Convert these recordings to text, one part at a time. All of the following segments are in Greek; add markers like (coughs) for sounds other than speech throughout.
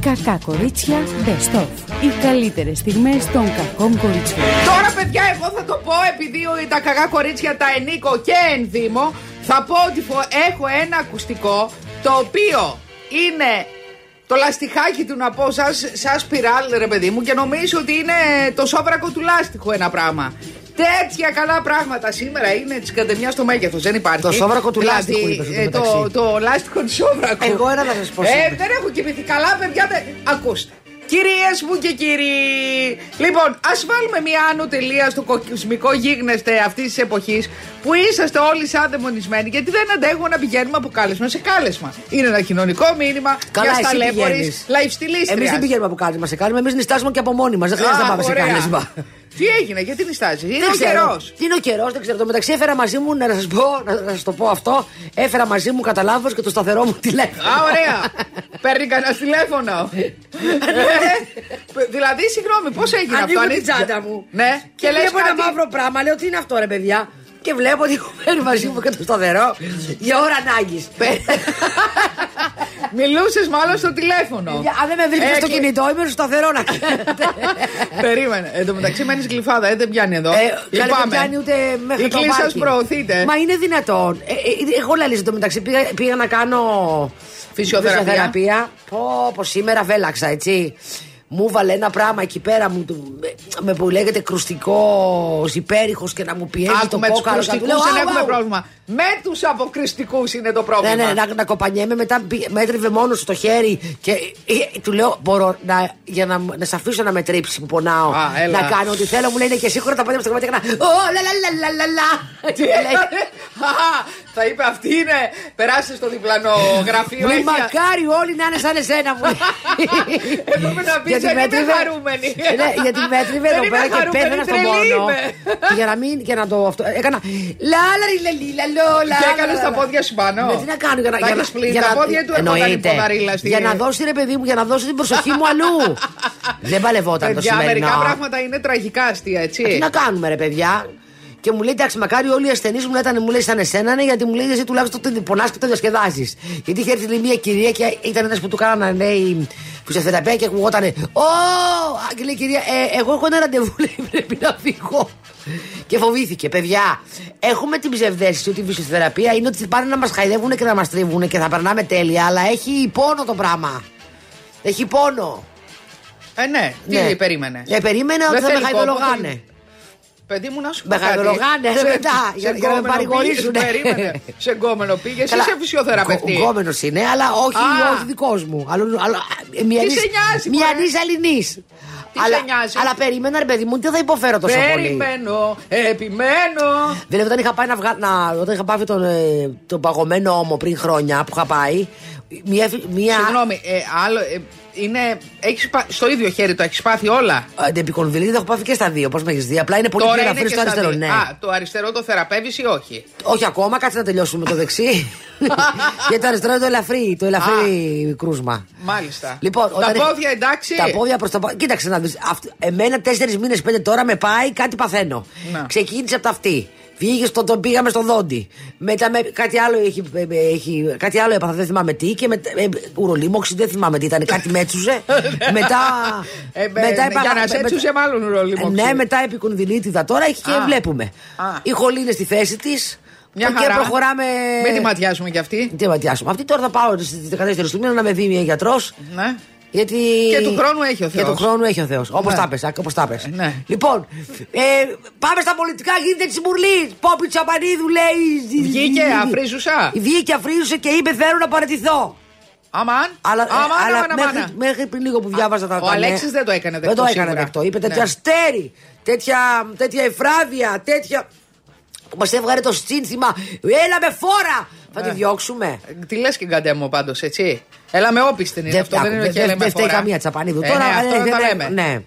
Κακά κορίτσια Best of. Οι καλύτερες στιγμές των κακών κοριτσιών. Τώρα, παιδιά, εγώ θα το πω επειδή ο- τα κακά κορίτσια τα ενίκω και ενδύμω. Θα πω ότι φο- έχω ένα ακουστικό το οποίο είναι το λαστιχάκι του να πω σας, σαν σπιράλ ρε παιδί μου και νομίζω ότι είναι το σόβρακο του λάστιχου ένα πράγμα. Τέτοια καλά πράγματα σήμερα είναι της κατεμιά στο μέγεθος. Δεν υπάρχει. Το σόβρακο του Δηλαδή, λάστιχου είπες, ε, εν τω το, μεταξύ. το λάστιχο του σόβρακου. Εγώ ένα θα σας πω Ε, σήμερα. δεν έχω κοιμηθεί καλά, παιδιά. δεν- Ακούστε. Κυρίες μου και κύριοι, λοιπόν, ας βάλουμε μια άνω τελεία στο κοσμικό γίγνεσθε αυτής της εποχής που είσαστε όλοι σαν δαιμονισμένοι, γιατί δεν αντέχουμε να πηγαίνουμε από κάλεσμα σε κάλεσμα. Είναι ένα κοινωνικό μήνυμα Καλά, για εσύ σταλέμπορη πηγαίνεις. lifestyle Εμείς δεν πηγαίνουμε από κάλεσμα σε κάλεσμα, εμείς νιστάζουμε και από μόνοι μας. Δεν χρειάζεται να πάμε σε κάλεσμα. Τι έγινε, γιατί νιστάζει, είναι Δεν ο ξέρω. καιρός. Τι είναι ο καιρός, δεν ξέρω. Το μεταξύ έφερα μαζί μου, να σας πω, να σας το πω αυτό. Έφερα μαζί μου κατά λάθος και το σταθερό μου τηλέφωνο. Α, ωραία. Παίρνει κανένας τηλέφωνο. Ε, δηλαδή, συγγνώμη, πώς έγινε αυτό. Ανοίγω την ανοίγεις- τσάντα μου. Ναι, Και, και λες βλέπω ένα κάτι. μαύρο πράγμα. Λέω τι είναι αυτό, ρε παιδιά; Και βλέπω ότι έχω φέρει μαζί μου και το σταθερό για ώρα ανάγκης. (laughs) Μιλούσες μάλλον στο τηλέφωνο. Αν δεν με βρίσκει στο Ε, κινητό, είμαι στο σταθερό να ξέρετε. (laughs) Περίμενε. Εν τω μεταξύ μένεις γλυφάδα, ε, δεν πιάνει εδώ. Ε, καλά, δεν πιάνει ούτε μέχρι Η το κλίση σας πάρκινγκ. προωθείτε. Μα είναι δυνατόν. Ε, ε, εγώ λέει το μεταξύ πήγα, πήγα να κάνω Φυσιοθεραπεία. Πω, πω σήμερα βέλαξα, έτσι. Μου βάλε ένα πράγμα εκεί πέρα μου, του- με, με που λέγεται κρουστικός υπέρηχος και να μου πιέζει Άκου το με τους κόκαλο. κρουστικούς Λέω, δεν «Άου, έχουμε άου». πρόβλημα. Με τους αποκριστικού είναι το πρόβλημα. Ναι, ναι, να, να κοπανιέμαι. Μετά πη- με έτριβε μόνο στο χέρι και ε, του λέω: Μπορώ να, για να, να σε αφήσω να με τρίψει που πονάω. Α, έλα. να κάνω ό,τι θέλω. Μου λένε και σίγουρα τα πόδια μου στο κομμάτι. Έκανα: Ω, λα, λα, λα, λα, λα, λα». Τι Λέει, έκανε; Α, Θα είπε αυτή είναι. Περάσε στο διπλανό γραφείο. Μου λέει, έχει- μακάρι όλοι να είναι σαν εσένα μου. λέει. (laughs) Έπρεπε να πεις, Γιατί δεν με είμαι έτριβε- χαρούμενη. Ναι, γιατί με έτριβε Δεν εδώ είμαι πέρα και χαρούμενη, πέθανα στον τρελή πόνο. είμαι. Και για να μην, και να το αυτό. Έκανα. Λα, λα, λι, λα, λι, λα, λο, λα, Και λα, έκανες λα, τα λα. πόδια σου πάνω. Ναι, τι να κάνω για να, Τα για να, έχεις πλύνει για τα να- πόδια του, έρχονταν η εννοείται. ποδαρίλα στη- Για να δώσει ρε παιδί μου, για να δώσει την προσοχή μου αλλού. (laughs) Δεν παλευόταν το Παιδιά, σημερινό. μερικά πράγματα είναι τραγικά αστεία, έτσι. Τι να κάνουμε, ρε παιδιά. Και μου λέει, εντάξει, μακάρι όλοι οι ασθενείς μου να ήταν, μου λέει, σαν εσένα, ναι, γιατί μου λέει, εσύ τουλάχιστον το πονάς και το διασκεδάζεις. Γιατί είχε έρθει λέει, μια κυρία και ήταν ένας που του κάνανε, λέει, φυσιοθεραπεία και ακουγότανε, Ω! Α, Και λέει, κυρία, ε, εγώ έχω ένα ραντεβού, λέει, πρέπει να φύγω. Και φοβήθηκε, παιδιά. Έχουμε την ψευδέστηση ότι η φυσιοθεραπεία είναι ότι πάνε να μας χαϊδεύουν και να μας τρίβουν και θα περνάμε τέλεια, αλλά έχει πόνο το πράγμα. Έχει πόνο. Ε, ναι, τι Ναι. περίμενε. Ε, περίμενα ότι Δεν θα με θέλει κόπο, χαϊδολογάνε. Θέλει- Παιδί μου να σου πω Με κάτι. χαϊδολογάνε, ρε, Σε- μετά, σε για- για να με γκόμενο παρηγορήσουνε. πήγες, περίμενε. Σε γκόμενο πήγες ή Καλά, σε φυσιοθεραπευτή. Γκόμενος είναι, αλλά όχι, Α. όχι δικός μου. Αλλά, αλλά, μια Τι σε νοιάζει, Μια μωρέ; νης Αλληνής. Τι αλλά, σε νοιάζει; αλλά περίμενα, ρε παιδί μου, δεν θα υποφέρω τόσο πολύ. Περιμένω, επιμένω. Δηλαδή, όταν είχα πάει να βγάλω. Όταν είχα πάει τον, ε, τον παγωμένο ώμο πριν χρόνια που είχα πάει. Μια. μια Συγγνώμη, ε, άλλο. Ε, είναι, έχεις, πα- στο ίδιο χέρι το έχεις πάθει όλα; Αντεπικονδυλίδα έχω πάθει και στα δύο. Πώς με έχεις δει. Απλά είναι πολύ Τώρα πιο είναι ελαφρύ και στο στα αριστερό. δύο. Ναι. Α, το αριστερό το θεραπεύεις ή όχι; Όχι ακόμα, κάτσε να τελειώσουμε το δεξί. (laughs) (laughs) Γιατί το αριστερό είναι το ελαφρύ, το ελαφρύ κρούσμα. Μάλιστα. Λοιπόν, τα όταν- πόδια εντάξει. Τα πόδια προς τα πάνω. Κοίταξε να δεις. Εμένα τέσσερις μήνες πέντε τώρα με πάει, κάτι παθαίνω. Να. Ξεκίνησε από τα αυτή. Βγήκε στο, τον πήγαμε στο δόντι. Μετά με, κάτι άλλο έχει, ε, ε, έχει. Κάτι άλλο έπαθα, δεν θυμάμαι τι. Και μετά. Ε, ουρολίμωξη, δεν θυμάμαι τι ήταν. Κάτι μέτσουσε. (laughs) μετά. Ε, ε, για να σε έτσουσε μάλλον ουρολίμωξη. Ναι, μετά επικονδυλίτιδα τώρα έχει και Α. βλέπουμε. Α. Η χολή είναι στη θέση της. Μια και χαρά. προχωράμε. Μην τη ματιάσουμε κι αυτή. Τι ματιάσουμε. Αυτή τώρα θα πάω στις 14 του μήνα να με δει μια γιατρός. Ναι. Γιατί... Και του χρόνου έχει ο Και Θεός. του χρόνου έχει ο Θεός. Όπως Ναι. τα πες, όπως τα πες. Ναι. Λοιπόν, ε, πάμε στα πολιτικά. Γίνεται τη Μουρλή. Πόπι Τσαπανίδου λέει. Βγήκε αφρίζουσα. Βγήκε αφρίζουσα και είπε: Θέλω να παραιτηθώ. Αμάν. Αλλά, αμάν, αλλά αμάν, μέχρι, αμάν. μέχρι πριν λίγο που διάβαζα τα ο τα Αλέξης νέα- δεν το έκανε Δεν δεκτό το έκανε σίγουρα. δεκτό. Είπε τέτοια Ναι. αστέρι, τέτοια, τέτοια εφράδια, τέτοια. Που μα έβγαλε το σύνθημα. Έλα με φόρα! Θα Ναι. τη διώξουμε. Τι λες και γκαντέμο πάντως, έτσι; Έλα με όπιστη είναι αυτό, δεν είναι δεν- και λέμε δεν φταίει φορά. καμία τσαπανίδου. Ε, τώρα ναι, αυτό ε, να δεν τα ε, λέμε. Ναι.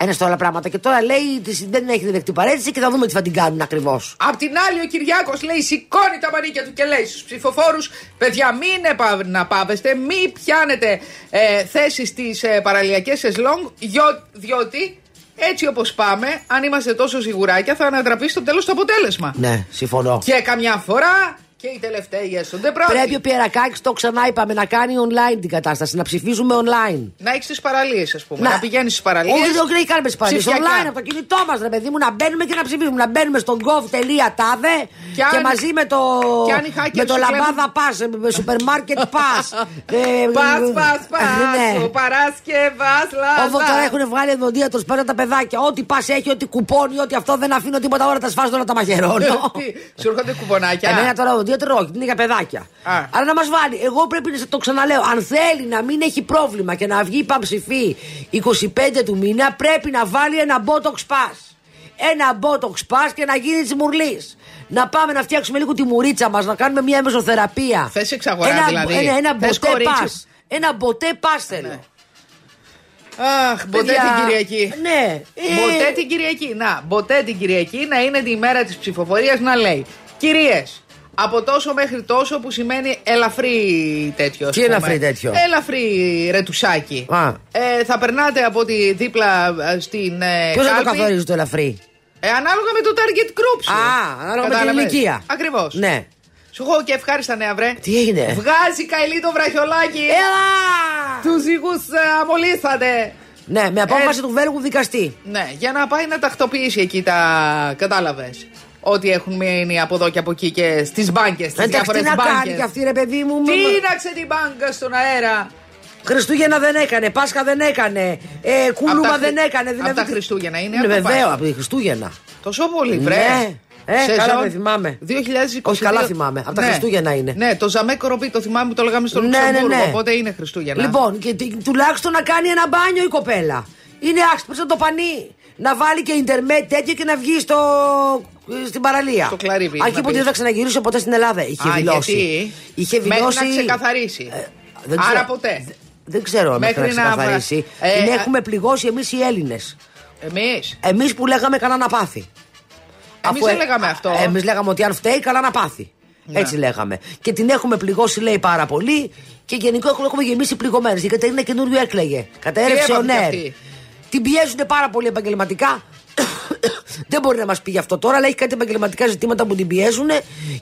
Ένα στο άλλα πράγματα. Και τώρα λέει της- δεν έχει δεκτή παρέτηση και θα δούμε τι θα την κάνουν ακριβώς. Απ' την άλλη, ο Κυριάκος λέει: Σηκώνει τα μανίκια του και λέει στους ψηφοφόρους: Παιδιά, μην επα- να πάβεστε, μην πιάνετε ε, θέσεις στις ε, παραλιακές σεσλόγγ, γιο- διότι έτσι όπως πάμε, αν είμαστε τόσο σιγουράκια, θα ανατραπεί στο τέλος το αποτέλεσμα. Ναι, συμφωνώ. Και καμιά φορά Και οι τελευταίοι έσονται πρώτοι. Πρέπει ο Πιερακάκης, το ξανά είπαμε, να κάνει online την κατάσταση, να ψηφίζουμε online. Να έχεις τις παραλίες, ας πούμε. Να, πηγαίνεις στις παραλίες. Όχι, δεν έχει κάνουμε τι παραλίες. Online από το κινητό μας, ρε παιδί μου, να μπαίνουμε και να ψηφίζουμε. Να μπαίνουμε στο gov.tave και, και μαζί με το, με το λαμπάδα pass, με σούπερ μάρκετ pass. Πας, (laughs) πας, πας. Παράσκευα, Όπου τώρα έχουν βγάλει του παίρνουν τα παιδάκια. Ό,τι πας έχει, ό,τι κουπώνει, ό,τι αυτό δεν αφήνω τίποτα ώρα τα σφάζω να τα μαχαιρώνω. (laughs) Σου έρχονται κουπονάκια; Εμένα τώρα οδοντίατρο όχι, είναι για παιδάκια. Αλλά να μας βάλει. Εγώ πρέπει να το ξαναλέω. Αν θέλει να μην έχει πρόβλημα και να βγει παμψηφί 25 του μήνα, πρέπει να βάλει ένα botox pass. Ένα botox pass και να γίνει της μουρλής. Να πάμε να φτιάξουμε λίγο τη μουρίτσα μας, να κάνουμε μια μεσοθεραπεία. Θες εξαγορά ένα, δηλαδή. Ένα, ένα μποτέ pass. Ένα μποτέ pass θέλω. Ναι. Αχ, μποτέ την Κυριακή. Ναι. Μποτέ την Κυριακή. Να, μποτέ την Κυριακή να είναι τη μέρα της ψηφοφορίας να λέει. Κυρίες, από τόσο μέχρι τόσο που σημαίνει ελαφρύ τέτοιος. Τι ελαφρύ τέτοιο; Ελαφρύ ρετουσάκι. Ε, θα περνάτε από τη δίπλα ε, στην. Ε, Ποιος θα το καθορίζει το ελαφρύ; Ε, ανάλογα με το target group σου. Α, ανάλογα με την ηλικία. Ακριβώς. Ναι. Σου έχω και ευχάριστα νέα, βρε. Τι έγινε; Βγάζει καηλή το βραχιολάκι. Έλα! Τους ζυγού ε, αμολύσατε. Ναι, με απόφαση ε, του Βέλγου δικαστή. Ναι, για να πάει να τακτοποιήσει εκεί τα. Κατάλαβες. Ό,τι έχουν μείνει από εδώ και από εκεί και στις μπάνκες. Στις διάφορες μπάνκε. Τι να κάνει και αυτή, ρε παιδί μου. Τίναξε την μπάνκα στον αέρα; Χριστούγεννα δεν έκανε, Πάσχα δεν έκανε, ε, Κούλουμα δεν έκανε. Δηλαδή... Από τα Χριστούγεννα είναι. Ναι, βεβαίω, από τα Χριστούγεννα. Τόσο πολύ, βρε. Ναι. Ε, καλά δεν θυμάμαι. 2020. Όχι, καλά θυμάμαι. Από τα ναι. Χριστούγεννα είναι. Ναι, το Ζαμέ Κοροπή το θυμάμαι που το λέγαμε στο ναι, ναι, ναι. Οπότε είναι Χριστούγεννα. Λοιπόν, και τουλάχιστον να κάνει ένα μπάνιο η κοπέλα. Είναι άξιο το πανί. Να βάλει και Ιντερνετ τέτοιο και να βγει στο στην παραλία. Στο κλαρί, Αν και ποτέ δεν θα ξαναγυρίσω ποτέ στην Ελλάδα. Είχε δηλώσει. Γιατί; Είχε δηλώσει. Μέχρι να ξεκαθαρίσει. Ε, δεν Άρα ποτέ. Δεν ξέρω μέχρι να ξεκαθαρίσει. Ε, Την έχουμε πληγώσει εμείς οι Έλληνες. Εμείς; Εμείς που λέγαμε καλά να πάθει. Εμείς δεν λέγαμε αυτό. Εμείς λέγαμε ότι αν φταίει, καλά να πάθει. Ναι. Έτσι λέγαμε. Και την έχουμε πληγώσει, λέει πάρα πολύ. Και γενικώ έχουμε γεμίσει πληγωμένες. Η Κατερίνα καινούριο έκλαιγε. Κατέρευσε ο Νέρ. Την πιέζουν πάρα πολύ επαγγελματικά. δεν μπορεί να μας πει γι' αυτό τώρα, αλλά έχει κάτι επαγγελματικά ζητήματα που την πιέζουν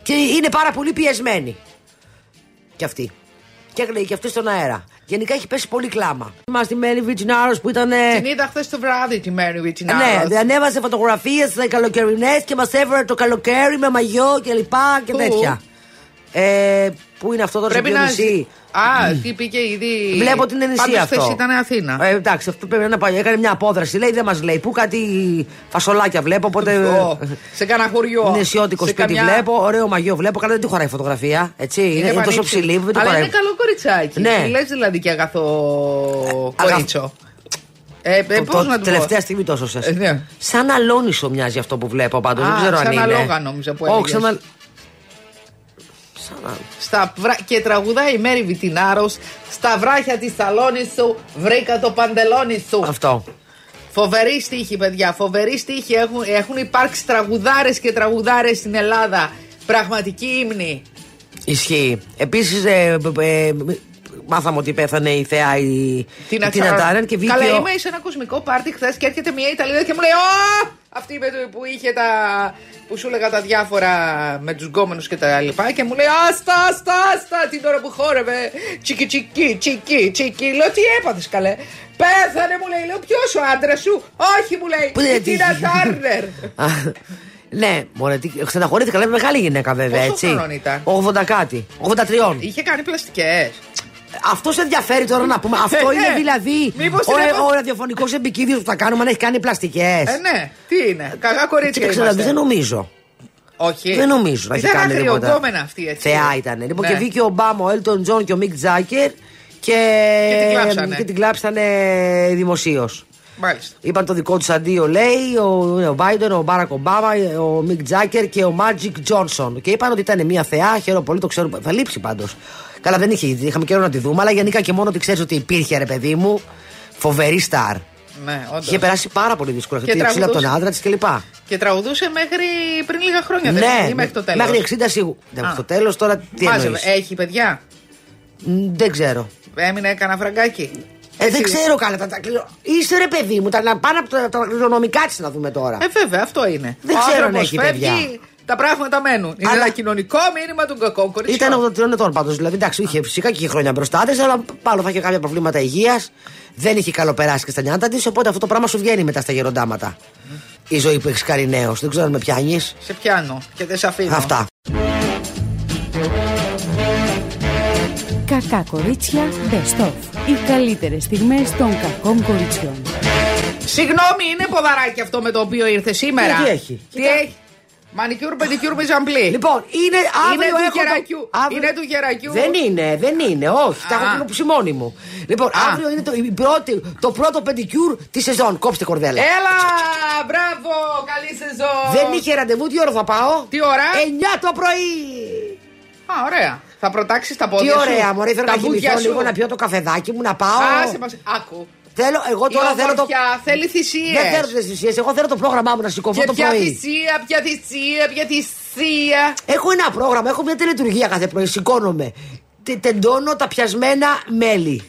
και είναι πάρα πολύ πιεσμένη. Και αυτή. Και έκλαιγε και αυτή στον αέρα. Γενικά έχει πέσει πολύ κλάμα. Είμαστε τη Μέρι Βιτσινάρο που ήταν. Την είδα χθες το βράδυ τη Μέρι Βιτσινάρο. Ναι, ανέβασε φωτογραφίες καλοκαιρινές και μας έβρε το καλοκαίρι με μαγιό και λοιπά και τέτοια. Ε, πού είναι αυτό τώρα Πρέπει στο νησί. Α, τι πήγε ήδη. Βλέπω ότι είναι νησί αυτό. Πάντως ήταν Αθήνα. Ε, εντάξει, αυτό πρέπει να πάει. Έκανε μια απόδραση. Λέει, δεν μας λέει. Πού κάτι φασολάκια βλέπω. Οπότε. σε κανένα χωριό. Νησιώτικος σπίτι καμιά... βλέπω. Ωραίο μαγιό βλέπω. Καλά δεν τη χωράει φωτογραφία. Έτσι. Είναι, είναι τόσο ψηλή που δεν Αλλά είναι καλό κοριτσάκι. Ναι. Λες δηλαδή και αγαθό κορίτσο. Ε, ε, το, να τελευταία στιγμή τόσο σα. Ε, ναι. Σαν αλόνισο μοιάζει αυτό που βλέπω πάντως. Δεν ξέρω αν είναι. Σαν αλόγα νόμιζα που έλεγες. Στα Και τραγουδάει η Μέρη Βιτινάρος. Στα βράχια της σαλόνη σου βρήκα το παντελόνι σου. Αυτό. Φοβερή στίχη, παιδιά. Φοβερή στίχη. Έχουν, έχουν υπάρξει τραγουδάρες και τραγουδάρες στην Ελλάδα. Πραγματική ύμνη. Ισχύει. Επίσης, ε, ε, μάθαμε ότι πέθανε η θεά η Τίνα Τάρεν και βγήκε. Καλά, είμαι σε ένα κοσμικό πάρτι χθες και έρχεται μια Ιταλίδα και μου λέει Ω! Αυτή με το, που είχε τα. που σου έλεγα τα διάφορα με τους γκόμενους και τα λοιπά. Και μου λέει Άστα, άστα, άστα την ώρα που χόρευε. Τσίκι, τσίκι, τσίκι, τσίκι. Λέω τι έπαθες καλέ. Πέθανε μου λέει. Λέω ποιος ο άντρας σου; Όχι μου λέει. Η Τίνα Τάρνερ. (laughs) Ναι, μωρέ, στεναχωρήθηκα, λέμε μεγάλη γυναίκα βέβαια, Πόσο έτσι. Χρόνο ήταν; 80 κάτι. 83. Είχε κάνει πλαστικές. Αυτό σε ενδιαφέρει τώρα να πούμε. Αυτό είναι δηλαδή ο, ο ραδιοφωνικός επικίνδυνος που θα κάνουμε αν έχει κάνει πλαστικές. Ε, ναι, τι είναι; Καλά κορίτσια. Ξέρω, δεν νομίζω. Όχι. Δεν νομίζω να έχει κάνει τίποτα. αυτή έτσι. Θεά ήταν. Λοιπόν, ναι. και βγήκε ο Ομπάμα, ο Έλτον Τζον και ο Μικ Τζάγκερ και, και την κλάψανε, και την κλάψανε δημοσίως. Μάλιστα. Είπαν το δικό τους αντίο, λέει, ο Μπάιντεν, ο Μπάρακ Ομπάμα, ο Μικ Τζάγκερ και ο Μάτζικ Τζόνσον. Και είπαν ότι ήταν μια θεά, χαίρομαι πολύ, το ξέρω. Θα λείψει πάντως. Καλά, δεν είχε, είχαμε καιρό να τη δούμε, αλλά γενικά και μόνο ότι ξέρει ότι υπήρχε ρε παιδί μου, φοβερή στάρ. Ναι, όντως. Είχε περάσει πάρα πολύ δύσκολα. Γιατί τραγουδούσε... από τον άντρα τη κλπ. Και τραγουδούσε μέχρι πριν λίγα χρόνια, ναι, δεν ή μέχρι το τέλο. Μέχρι 60 σίγουρα. Μέχρι το τέλο τώρα τι Μάζευε. Έχει παιδιά. Δεν ξέρω. Έμεινε κανένα φραγκάκι. Ε, δεν ξέρω καλά. Τα, τα, είσαι ρε παιδί μου, τα, να πάνε από τα, τα κληρονομικά τη να δούμε τώρα. Ε, βέβαια, αυτό είναι. Δεν ξέρω αν έχει παιδιά. Τα πράγματα μένουν. Είναι Αλλά- ένα κοινωνικό μήνυμα των κακών κοριτσιών. Ήταν 83 ετών πάντως. Δηλαδή, εντάξει, είχε φυσικά και είχε χρόνια μπροστά της, αλλά πάλι θα είχε κάποια προβλήματα υγείας. Δεν είχε καλοπεράσει και στα νιάτα της, οπότε αυτό το πράγμα σου βγαίνει μετά στα γεροντάματα. Η ζωή που έχεις κάνει νέος. Δεν ξέρω αν με πιάνεις. Σε πιάνω και δεν σε αφήνω. Αυτά. Κακά κορίτσια Best of. Οι καλύτερες στιγμές των κακών κοριτσιών. Συγγνώμη, είναι ποδαράκι αυτό με το οποίο ήρθε σήμερα. Τι έχει; Τι Κοίτα. έχει; Μανικιούρ, πεντικιούρ, μιζαμπλή. Λοιπόν, είναι αύριο. του έχω το- γερακιού. αύριο- Είναι του γερακιού. Δεν είναι, δεν είναι, όχι. Τα Α. έχω κολλήσει μόνη μου. Λοιπόν, Α. αύριο είναι το, η πρώτη, το πρώτο πεντικιούρ της σεζόν. Κόψτε κορδέλα. Έλα, μπράβο, καλή σεζόν. Δεν είχε ραντεβού, τι ώρα θα πάω; Τι ώρα; 9 το πρωί. Α, ωραία. Θα προτάξεις τα Τι πόδια σου. ωραία, μωρέ, θέλω τα να βούτια κοιμηθώ σου. λίγο, να πιω το καφεδάκι μου, να πάω. Άσε μας. Άκου. Θέλω, εγώ τώρα Η θέλω το. ομορφιά θέλει θυσίες. Δεν θέλω τις θυσίες. Εγώ θέλω το πρόγραμμά μου να σηκωθώ Και το ποια πρωί. θυσία, ποια θυσία, ποια θυσία. Έχω ένα πρόγραμμα, έχω μια τελετουργία κάθε πρωί. Σηκώνομαι. Τε- Τεντώνω τα πιασμένα μέλη.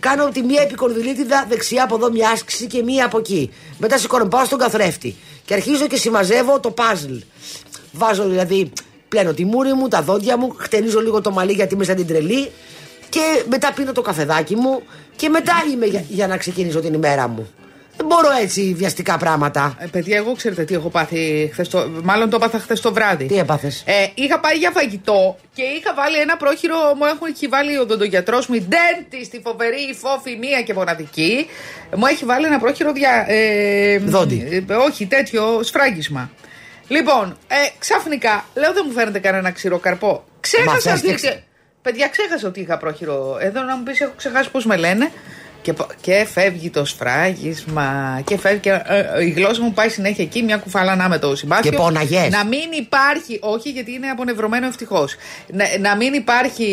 Κάνω τη μία επικονδυλίτιδα δεξιά από εδώ μια άσκηση και μία από εκεί. Μετά σηκώνομαι, πάω στον καθρέφτη. Και αρχίζω και συμμαζεύω το puzzle. Βάζω δηλαδή, πλένω τη μούρη μου, τα δόντια μου, χτενίζω λίγο το μαλλί γιατί είμαι σαν την τρελή. Και μετά πίνω το καφεδάκι μου και μετά είμαι για, για να ξεκινήσω την ημέρα μου. Δεν μπορώ έτσι βιαστικά πράγματα. Ε, παιδιά, εγώ ξέρετε τι έχω πάθει χθες το. Μάλλον το έπαθα χθες το βράδυ. Τι έπαθες; Ε, είχα πάει για φαγητό και είχα βάλει ένα πρόχειρο. Μου έχουν έχει βάλει ο δοντογιατρός μου, η Dentist, τη φοβερή, η φόφη, μία και μοναδική. Μου έχει βάλει ένα πρόχειρο δια. Ε, Δόντι. ε, όχι, τέτοιο σφράγισμα. Λοιπόν, ε, ξαφνικά λέω δεν μου φαίνεται κανένα ξηρό καρπό. Ξέχασα θες και ότι. ξε- Παιδιά, ξέχασα ότι είχα πρόχειρο. Εδώ να μου πεις, έχω ξεχάσει πώς με λένε. Και, πο- και φεύγει το σφράγισμα. Και φεύγει και, ε, ε, η γλώσσα μου πάει συνέχεια εκεί, μια κουφαλανά με το συμπάθειο. Και πόναγες. Να μην υπάρχει, όχι γιατί είναι απονευρωμένο ευτυχώς. Να, να μην υπάρχει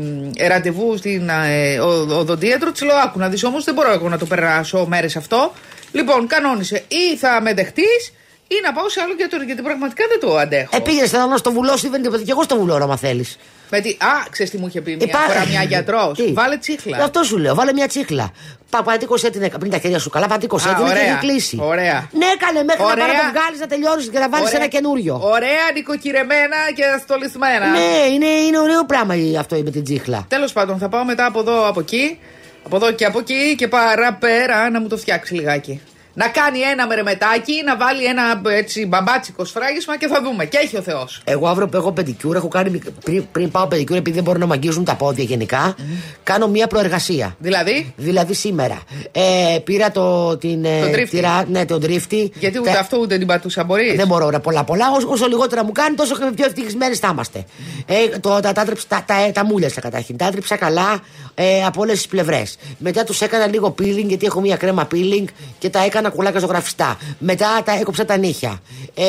μ, ραντεβού στην ε, ο, οδοντίατρο. Της λέω, άκου να δεις όμως, δεν μπορώ εγώ να το περάσω μέρες αυτό. Λοιπόν, κανόνισε. Ή θα με δεχτείς ή να πάω σε άλλο γιατρό. Γιατί πραγματικά δεν το αντέχω. Ε, πήγες να στο βουλό, Στίβεν, και εγώ στο βουλό, άμα θέλεις. Με τι- Α, ξέρεις τι μου είχε πει μια φορά μια γιατρός. Βάλε τσίχλα. Αυτό σου λέω, βάλε μια τσίχλα. Πα, πατήκωσέ την πριν τα χέρια σου καλά, πατήκωσέ Α, την και ωραία. έχει κλείσει. Ωραία. Ναι, καλέ, μέχρι Ωραία. να πάει να το βγάλεις, να τελειώσει και να βάλεις Ωραία. ένα καινούριο. Ωραία, νοικοκυρεμένα και στολισμένα. Ναι, είναι, είναι ωραίο πράγμα η- αυτό με την τσίχλα. Τέλος πάντων, θα πάω μετά από εδώ, από εκεί. Από εδώ και από εκεί και παραπέρα να μου το φτιάξει λιγάκι. Να κάνει ένα μερεμετάκι, να βάλει ένα έτσι μπαμπάτσικο σφράγισμα και θα δούμε. Και έχει ο Θεός. Εγώ αύριο που έχω πεντικιούρ, έχω κάνει πριν, πριν πάω πεντικιούρ, επειδή δεν μπορώ να μ' αγγίζουν τα πόδια γενικά, κάνω μια προεργασία. Δηλαδή, Δηλαδή σήμερα. Ε, πήρα το, την, ε, Το τρίφτη. τυρά- ναι, τον τρίφτη. γιατί ούτε Τα- αυτό ούτε την πατούσα μπορείς; Δεν μπορώ ρε, πολλά πολλά. Όσο, όσο λιγότερα μου κάνει, τόσο πιο ευτυχισμένοι θα είμαστε. Ε, το, τα, τα, τρίψ- τα, τα, τα μούλιασα καταρχήν. Τα έτριψα καλά ε, από όλες τις πλευρές. Μετά τους έκανα λίγο peeling, γιατί έχω μια κρέμα peeling και τα έκανα κουλάκια ζωγραφιστά. Μετά τα έκοψα τα νύχια. Ε,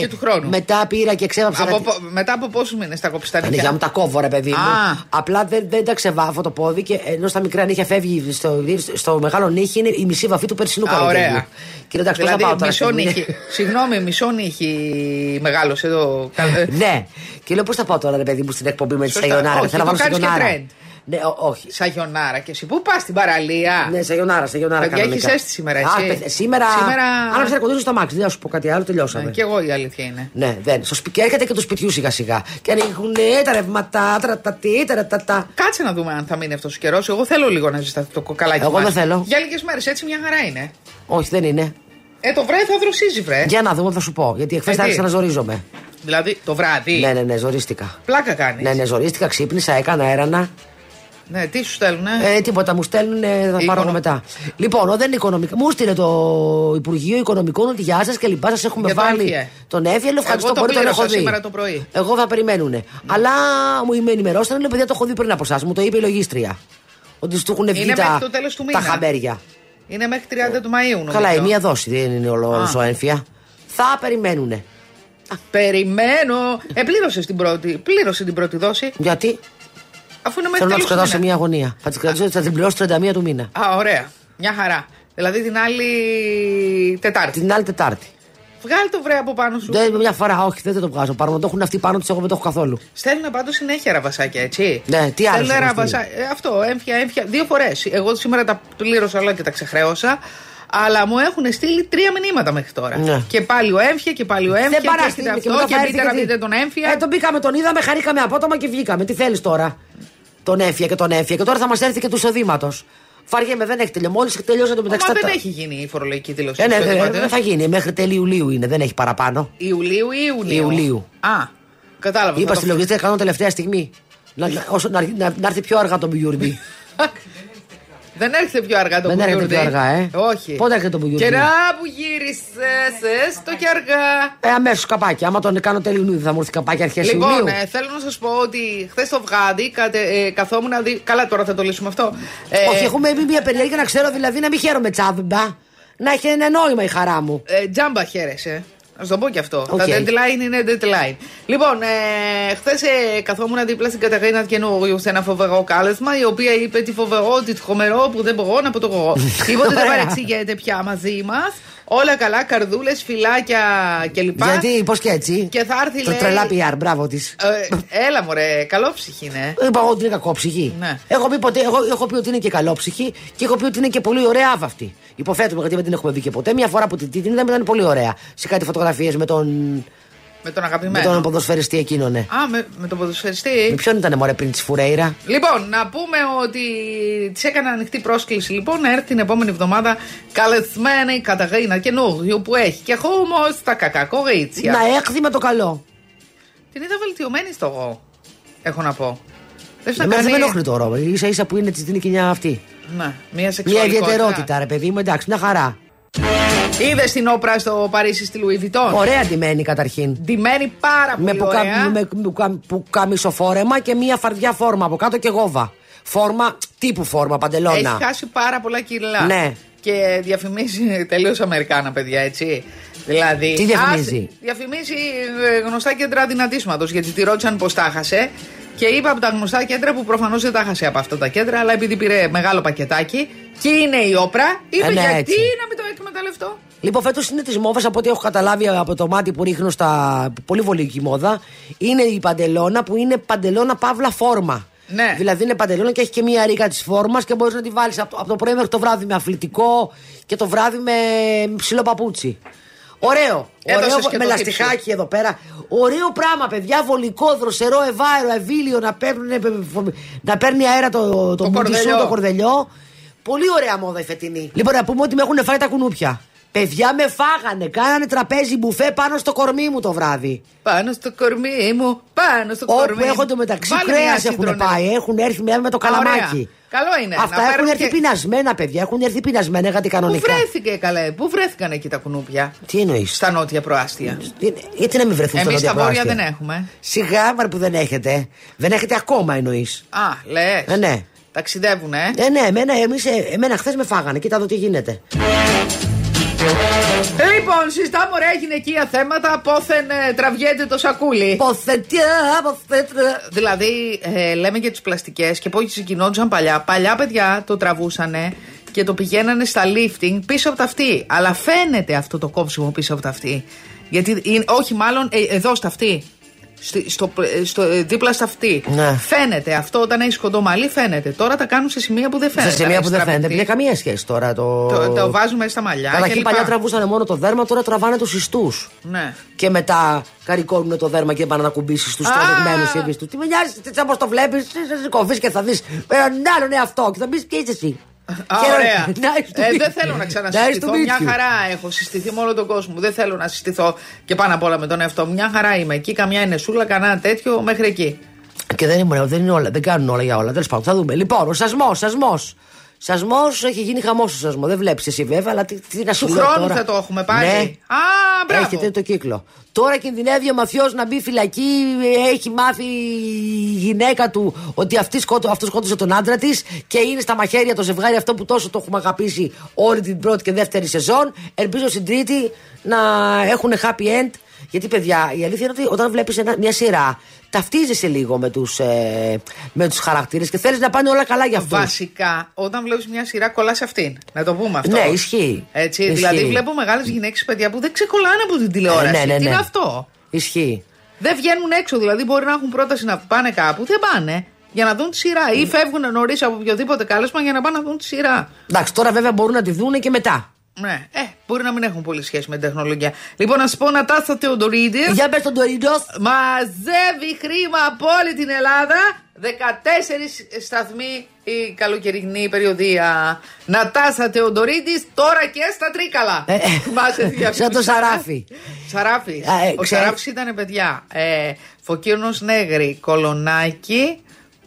Και του χρόνου. Μετά πήρα και ξέβαψα. Από, τα- πο- μετά από πόσους μήνες τα κόψει τα τα νύχια; μου τα κόβω, ρε παιδί μου. Α. Απλά δεν, δεν τα ξεβάφω το πόδι και ενώ στα μικρά νύχια φεύγει στο, στο μεγάλο νύχι είναι η μισή βαφή του περσινού Α, καλοκαιριού. ωραία. Και λέω, εντάξει, πώς θα Δηλαδή, πάω τώρα μισό στην- νύχι. Συγγνώμη, μισό νύχι μεγάλο εδώ. Κα- ε, Ναι. Και λέω πώς θα πάω τώρα, ρε παιδί μου, στην εκπομπή με τη Σωστά. Σαγιονάρα. Όχι, Θέλω να το βάλω κάνεις και Σαγιονάρα. trend. Ναι, ο- όχι. Σαγιονάρα και εσύ. Πού πας στην παραλία; Ναι, Σαγιονάρα, Σαγιονάρα. Παιδιά, κανονικά. έχεις ζέστη σήμερα, έτσι; Α, παι- σήμερα. Σήμερα- Αν θα κοντήσω στο μάξι, δεν θα σου πω κάτι άλλο, τελειώσαμε. Ναι, και εγώ η αλήθεια είναι. Ναι, δεν. Στο σπι... Και έρχεται και του σπιτιού σιγά σιγά. Και ανοίγουν ε, τα ρεύματα, τρατατή, τρατατά. Κάτσε να δούμε αν θα μείνει αυτός ο καιρός. Εγώ θέλω λίγο να ζεσταθεί το κοκαλάκι Εγώ μας. δεν θέλω. Για λίγες μέρες έτσι μια χαρά είναι. Όχι, δεν είναι. Ε, το βράδυ θα δροσίζει, βρε. Για να δούμε, θα σου πω. Γιατί εχθέ Ε, θα τι; άρχισα να ζορίζομαι. Δηλαδή το βράδυ. Ναι, ναι, ναι, ζορίστηκα. Πλάκα κάνεις. Ναι, ναι, ζορίστηκα, ξύπνησα, έκανα έρανα. Ναι, τι σου στέλνουνε; Ε, τίποτα, μου στέλνουν, θα Οικονο- πάρω εγώ μετά. Λοιπόν, ο, δεν είναι οικονομικά. Μου στείλε το Υπουργείο Οικονομικών ότι γεια σας και λοιπά. Σας έχουμε Για το βάλει έμφυε. τον έφιελο. Ευχαριστώ Εγώ το πολύ, τον πλήρωσα έχω δει. σήμερα το πρωί. Εγώ θα περιμένουν. Αλλά μου με ενημερώσαν, λέει παιδιά το έχω δει πριν από εσάς. Μου το είπε η λογίστρια. Ότι του έχουν βγει Είναι τα, μέχρι το τέλος του τα μήνα. χαμπέρια. Είναι μέχρι 30 του Μαΐου νομίζω. Καλά, η μία δόση δεν είναι όλο Α. ο έμφυα. Θα περιμένουν. Περιμένω. Ε, πλήρωσε την πρώτη, πλήρωσε την πρώτη δόση. Γιατί; Αφού είναι μέχρι θέλω να του τέλος τους κρατάω σε μήνα. μία αγωνία. Θα, τις κρατήσω, θα την πληρώσω 31 του μήνα. Α, ωραία. Μια χαρά. Δηλαδή την άλλη Τετάρτη. Την άλλη Τετάρτη. Βγάλει το βρε από πάνω σου. Δεν, μια φορά, όχι, δεν, δεν το βγάζω. Παρά να το έχουν αυτοί πάνω τους, εγώ δεν το έχω καθόλου. Στέλνουν πάντως συνέχεια ραβασάκια, έτσι. Ναι, τι άλλο Στέλνουν έχουν ραβασά- ε, αυτό, έμφια, έμφια. Δύο φορές. Εγώ σήμερα τα πλήρωσα όλα και τα ξεχρέωσα. Αλλά μου έχουν στείλει τρία μηνύματα μέχρι τώρα. Ναι. Και πάλι ο έμφυα και πάλι ο έμφυα. Δεν Και παραστεί. έχετε αυτό και μπείτε να δείτε τον έμφυα. Ε, τον μπήκαμε, τον είδαμε, χαρήκαμε απότομα και βγήκαμε. Τι θέλεις τώρα; Τον έφυγε και τον έφυγε. Και τώρα θα μας έρθει και του εισοδήματος. Φαριέμαι, δεν έχει τελειώσει. Μόλις τελειώσει το μεταξύ. Μα τα- δεν έχει γίνει η φορολογική δήλωση. Ε, ναι, του δεν εισοδήματος. δεν θα γίνει. Μέχρι τέλη Ιουλίου είναι, δεν έχει παραπάνω. Ιουλίου ή Ιουνίου; Ιουλίου. Α, κατάλαβα. Είπα θα στη το- λογιστή κάνω τελευταία στιγμή. Να, να, όσο, να, να, να έρθει πιο αργά το Μπουγιούρντι. (laughs) Δεν έρχεται πιο αργά το Δεν έρχεται Μπουγιούρντι. πιο αργά, ε. Όχι. Πότε έρχεται το Μπουγιούρντι; Και να που γύρισες, το και αργά. Ε, αμέσως καπάκι. Άμα τον κάνω τέλη Ιουνίου, δεν θα μου έρθει καπάκι αρχές Λοιπόν, Ιουλίου. ε, θέλω να σας πω ότι χθες το βράδυ κατε, ε, καθόμουν να δει. Καλά, τώρα θα το λύσουμε αυτό. Ε, Όχι, έχουμε μπει μια περιέργεια να ξέρω δηλαδή να μην χαίρομαι τζάμπα. Να έχει ένα νόημα η χαρά μου. ε, τζάμπα χαίρεσαι. Να σου το πω και αυτό. Οκ. Τα deadline είναι deadline. Λοιπόν, ε, χθες ε, καθόμουν δίπλα στην Κατερίνα Καινούριου σε ένα φοβερό κάλεσμα, η οποία είπε τι φοβερό, τι τρομερό που δεν μπορώ να πω το εγώ. Τίποτε (laughs) δεν Ωραία. παρεξηγείται πια μαζί μας. Όλα καλά, καρδούλες, φιλάκια κλπ. Γιατί, πώς και έτσι. Και θα έρθει, Το λέει- τρελά PR, μπράβο της. Ε, έλα μωρέ, καλόψυχη είναι. Είπα εγώ ότι είναι κακόψυχη. Ναι. Έχω, πει ποτέ, έχω, έχω πει ότι είναι και καλόψυχη και έχω πει ότι είναι και πολύ ωραία άβαυτη. Υποθέτουμε γιατί δεν την έχουμε δει και ποτέ. Μια φορά που την την είδαμε ήταν πολύ ωραία. Σε κάτι φωτογραφίες με τον, Με τον με αγαπημένο. τον ποδοσφαιριστή εκείνον. Ναι. Α, με, με τον ποδοσφαιριστή. Με ποιον ήταν μωρέ πριν της Φουρέιρα; Λοιπόν, να πούμε ότι της έκανα ανοιχτή πρόσκληση λοιπόν να έρθει την επόμενη εβδομάδα καλεσμένη Καταρίνα καινούριο που έχει και χώμο στα κακά κορίτσια. Να έρθει με το καλό. Την είδα βελτιωμένη στο εγώ. Έχω να πω. Δεν σου Εμένα δεν με ενοχλεί το ρόμπο. σα ίσα που είναι της την κοινιά αυτή. Ναι, μια Μια σεξουαλικότητα. ιδιαιτερότητα, ρε παιδί μου, εντάξει, μια χαρά. Είδες την όπρα στο Παρίσι στη Λουί Βιτόν; Ωραία ντυμένη καταρχήν. Ντυμένη πάρα Με, πολύ πουκα, ωραία. με πουκα- πουκαμισοφόρεμα και μία φαρδιά φόρμα από κάτω και γόβα. Φόρμα, τύπου φόρμα, παντελώνα. Έχει χάσει πάρα πολλά κιλά. Ναι. Και διαφημίζει τελείως Αμερικάνα, παιδιά, έτσι. Δηλαδή. Τι διαφημίζει; άσε- διαφημίζει ε, γνωστά κέντρα δυνατίσματο. Γιατί τη ρώτησαν πώς τα χάσε. Και είπα από τα γνωστά κέντρα που προφανώς δεν τα χάσε από αυτά τα κέντρα, αλλά επειδή πήρε μεγάλο πακετάκι και είναι η όπρα, είπε Ε, ναι, γιατί έτσι. να μην το εκμεταλλευτώ. Λοιπόν, φέτος είναι της μόβα από ό,τι έχω καταλάβει από το μάτι που ρίχνω στα πολύ βολική μόδα. Είναι η παντελώνα που είναι παντελώνα παύλα φόρμα. Ναι. Δηλαδή είναι παντελώνα και έχει και μία ρίκα της φόρμας και μπορείς να τη βάλεις από, το- από το πρωί μέχρι το βράδυ με αθλητικό και το βράδυ με ψηλό παπούτσι. Ωραίο. Έδωσες Ωραίο και με το λαστιχάκι εδώ πέρα. Ωραίο πράγμα, παιδιά. Βολικό, δροσερό, ευάερο, ευήλιο να, παίρνουν, να παίρνει αέρα το, το, Το μπούτι σου, κορδελιό. το κορδελιό. Πολύ ωραία μόδα η φετινή. Λοιπόν, να πούμε ότι με έχουν φάει τα κουνούπια. Παιδιά με φάγανε, κάνανε τραπέζι μπουφέ πάνω στο κορμί μου το βράδυ. Πάνω στο κορμί μου, πάνω στο κορμί Όπου μου. έχω το μεταξύ Βάλε κρέας μια έχουν σύντρονε. πάει, έχουν έρθει με, με το Α, ωραία. καλαμάκι. Καλό είναι. Αυτά να έχουν παίρνουν έρθει και- πεινασμένα, παιδιά. Έχουν έρθει πεινασμένα γιατί Πού κανονικά. βρέθηκε καλέ, πού βρέθηκαν εκεί τα κουνούπια; Τι εννοείς; Στα νότια προάστια. Γιατί να μην βρεθούν Εμεί στα στα νότια βόρεια προάστια; δεν έχουμε. Σιγά μαρ που δεν έχετε. Δεν έχετε ακόμα εννοείς. Α, λες. Ε, ναι. Ταξιδεύουν, ε; Ε, ναι, εμένα, εμείς, ε, εμένα χθες με φάγανε. Κοίτα εδώ τι γίνεται. Λοιπόν, συζητάμε ωραία γυναικεία θέματα. Πόθεν ε, τραβιέται το σακούλι. Ποθετιά, ποθετιά. Δηλαδή, ε, λέμε για τις πλαστικές και πώ συγκινόντουσαν παλιά. Παλιά παιδιά το τραβούσανε και το πηγαίνανε στα lifting πίσω από τα αυτή. Αλλά φαίνεται αυτό το κόψιμο πίσω από τα αυτή. Γιατί, είναι- όχι, μάλλον ε, εδώ στα αυτή. Στη- Στο, ε, στο, ε, δίπλα στα αυτή. Ναι. Φαίνεται αυτό όταν έχεις κοντό μαλλί, φαίνεται. Τώρα τα κάνουν σε σημεία που δεν φαίνεται. Σε σημεία Αν που δεν έχεις φαίνεται. Δεν τραβηχτεί. έχει καμία σχέση τώρα το. Το, το βάζουμε στα μαλλιά. Καταρχήν και παλιά λοιπά. τραβούσαν μόνο το δέρμα, τώρα τραβάνε τους ιστούς. Ναι. Και μετά καρικώνουν το δέρμα και πάνε να κουμπίσεις τους Α! τραβηγμένους ή τους. Τι με νοιάζει, έτσι όπω το βλέπεις, θα κοφεί και θα δεις έναν άλλον εαυτό και θα μπεις και είσαι εσύ. Α, Χαίρομαι. ωραία. (laughs) Nice to Ε, meet δεν you. θέλω να Nice to ξανασυστηθώ. meet Μια you. χαρά έχω συστηθεί με όλο τον κόσμο. Δεν θέλω να συστηθώ και πάνω απ' όλα με τον εαυτό μου. Μια χαρά είμαι εκεί. Καμιά είναι σούλα, κανένα τέτοιο μέχρι εκεί. Και δεν, είναι, δεν, είναι όλα, δεν κάνουν όλα για όλα. Τέλος πάντων, θα δούμε. Λοιπόν, ο σασμός, σασμός. Σασμός έχει γίνει χαμός ο σασμός. Δεν βλέπεις εσύ βέβαια, αλλά τι, τι να σου Του λέω χρόνου τώρα. θα το έχουμε πάλι. Ναι. Α, μπράβο. Έχετε το κύκλο. Τώρα κινδυνεύει ο μαφιός να μπει φυλακή. Έχει μάθει η γυναίκα του ότι αυτή σκότω, αυτός σκότωσε τον άντρα της και είναι στα μαχαίρια το ζευγάρι αυτό που τόσο το έχουμε αγαπήσει όλη την πρώτη και δεύτερη σεζόν. Ελπίζω στην τρίτη να έχουν happy end. Γιατί, παιδιά, η αλήθεια είναι ότι όταν βλέπεις μια σειρά, ταυτίζεσαι λίγο με τους ε, με τους χαρακτήρες και θέλεις να πάνε όλα καλά για αυτούς. Βασικά, όταν βλέπεις μια σειρά, κολλάς σε αυτήν. Να το πούμε αυτό. Ναι, ισχύει. Έτσι, Ισχύει. δηλαδή βλέπω μεγάλες γυναίκες παιδιά που δεν ξεκολλάνε από την τηλεόραση. Ε, ναι, ναι, Τι ναι. είναι αυτό; Ισχύει. Δεν βγαίνουν έξω, δηλαδή μπορεί να έχουν πρόταση να πάνε κάπου, δεν πάνε. Για να δουν τη σειρά. Ή φεύγουν νωρίς από οποιοδήποτε κάλεσμα για να πάνε να δουν τη σειρά. Εντάξει, τώρα βέβαια μπορούν να τη δούνε και μετά. Ναι, ε, μπορεί να μην έχουν πολύ σχέση με την τεχνολογία. Λοιπόν, να σου πω Νατάσα Θεοδωρίδη. Για πες τον Τωρίνο. Μαζεύει χρήμα από όλη την Ελλάδα. 14 σταθμοί η καλοκαιρινή περιοδία. Νατάσα Θεοδωρίδη, τώρα και στα Τρίκαλα. Ε, ε, Θυμάσαι τι σαν το διαφήμιση Σαράφι. Σαράφι. Α, ε, Ο ξέρεις. Σαράφης ήταν παιδιά. Ε, Φωκίωνος Νέγρη, Κολονάκι,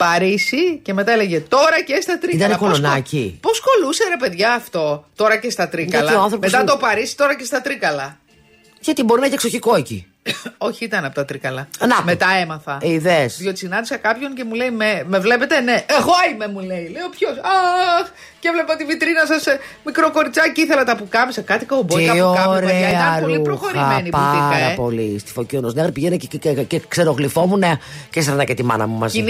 Παρίσι και μετά έλεγε τώρα και στα Τρίκαλα. Ήτανε Πώς κο- Κολονάκι. Πώς κολούσε ρε παιδιά αυτό τώρα και στα Τρίκαλα. Γιατί ο άνθρωπος μετά είναι- το Παρίσι τώρα και στα Τρίκαλα. Γιατί μπορεί να έχει εξοχικό εκεί. (coughs) Όχι, ήταν από τα Τρίκαλα. Να το. Μετά έμαθα. Ε, είδες. Διότι συνάντησα κάποιον και μου λέει: Με, με βλέπετε, ναι. Εγώ είμαι, μου λέει. Λέω ποιος; Αχ, και βλέπα τη βιτρίνα σας. Μικρό κοριτσάκι, ήθελα τα πουκάμισα. Κάτι κομπόικα Τι πουκάμισα. παιδιά. ωραία Ήταν πολύ ρούχα, προχωρημένη η πάρα μπουτίκα. Ε. πολύ. Στη Φωκίωνο Νέγρη πήγαινε και, και, και, και ξερογλυφόμουν και έστρανα και τη μάνα μου μαζί.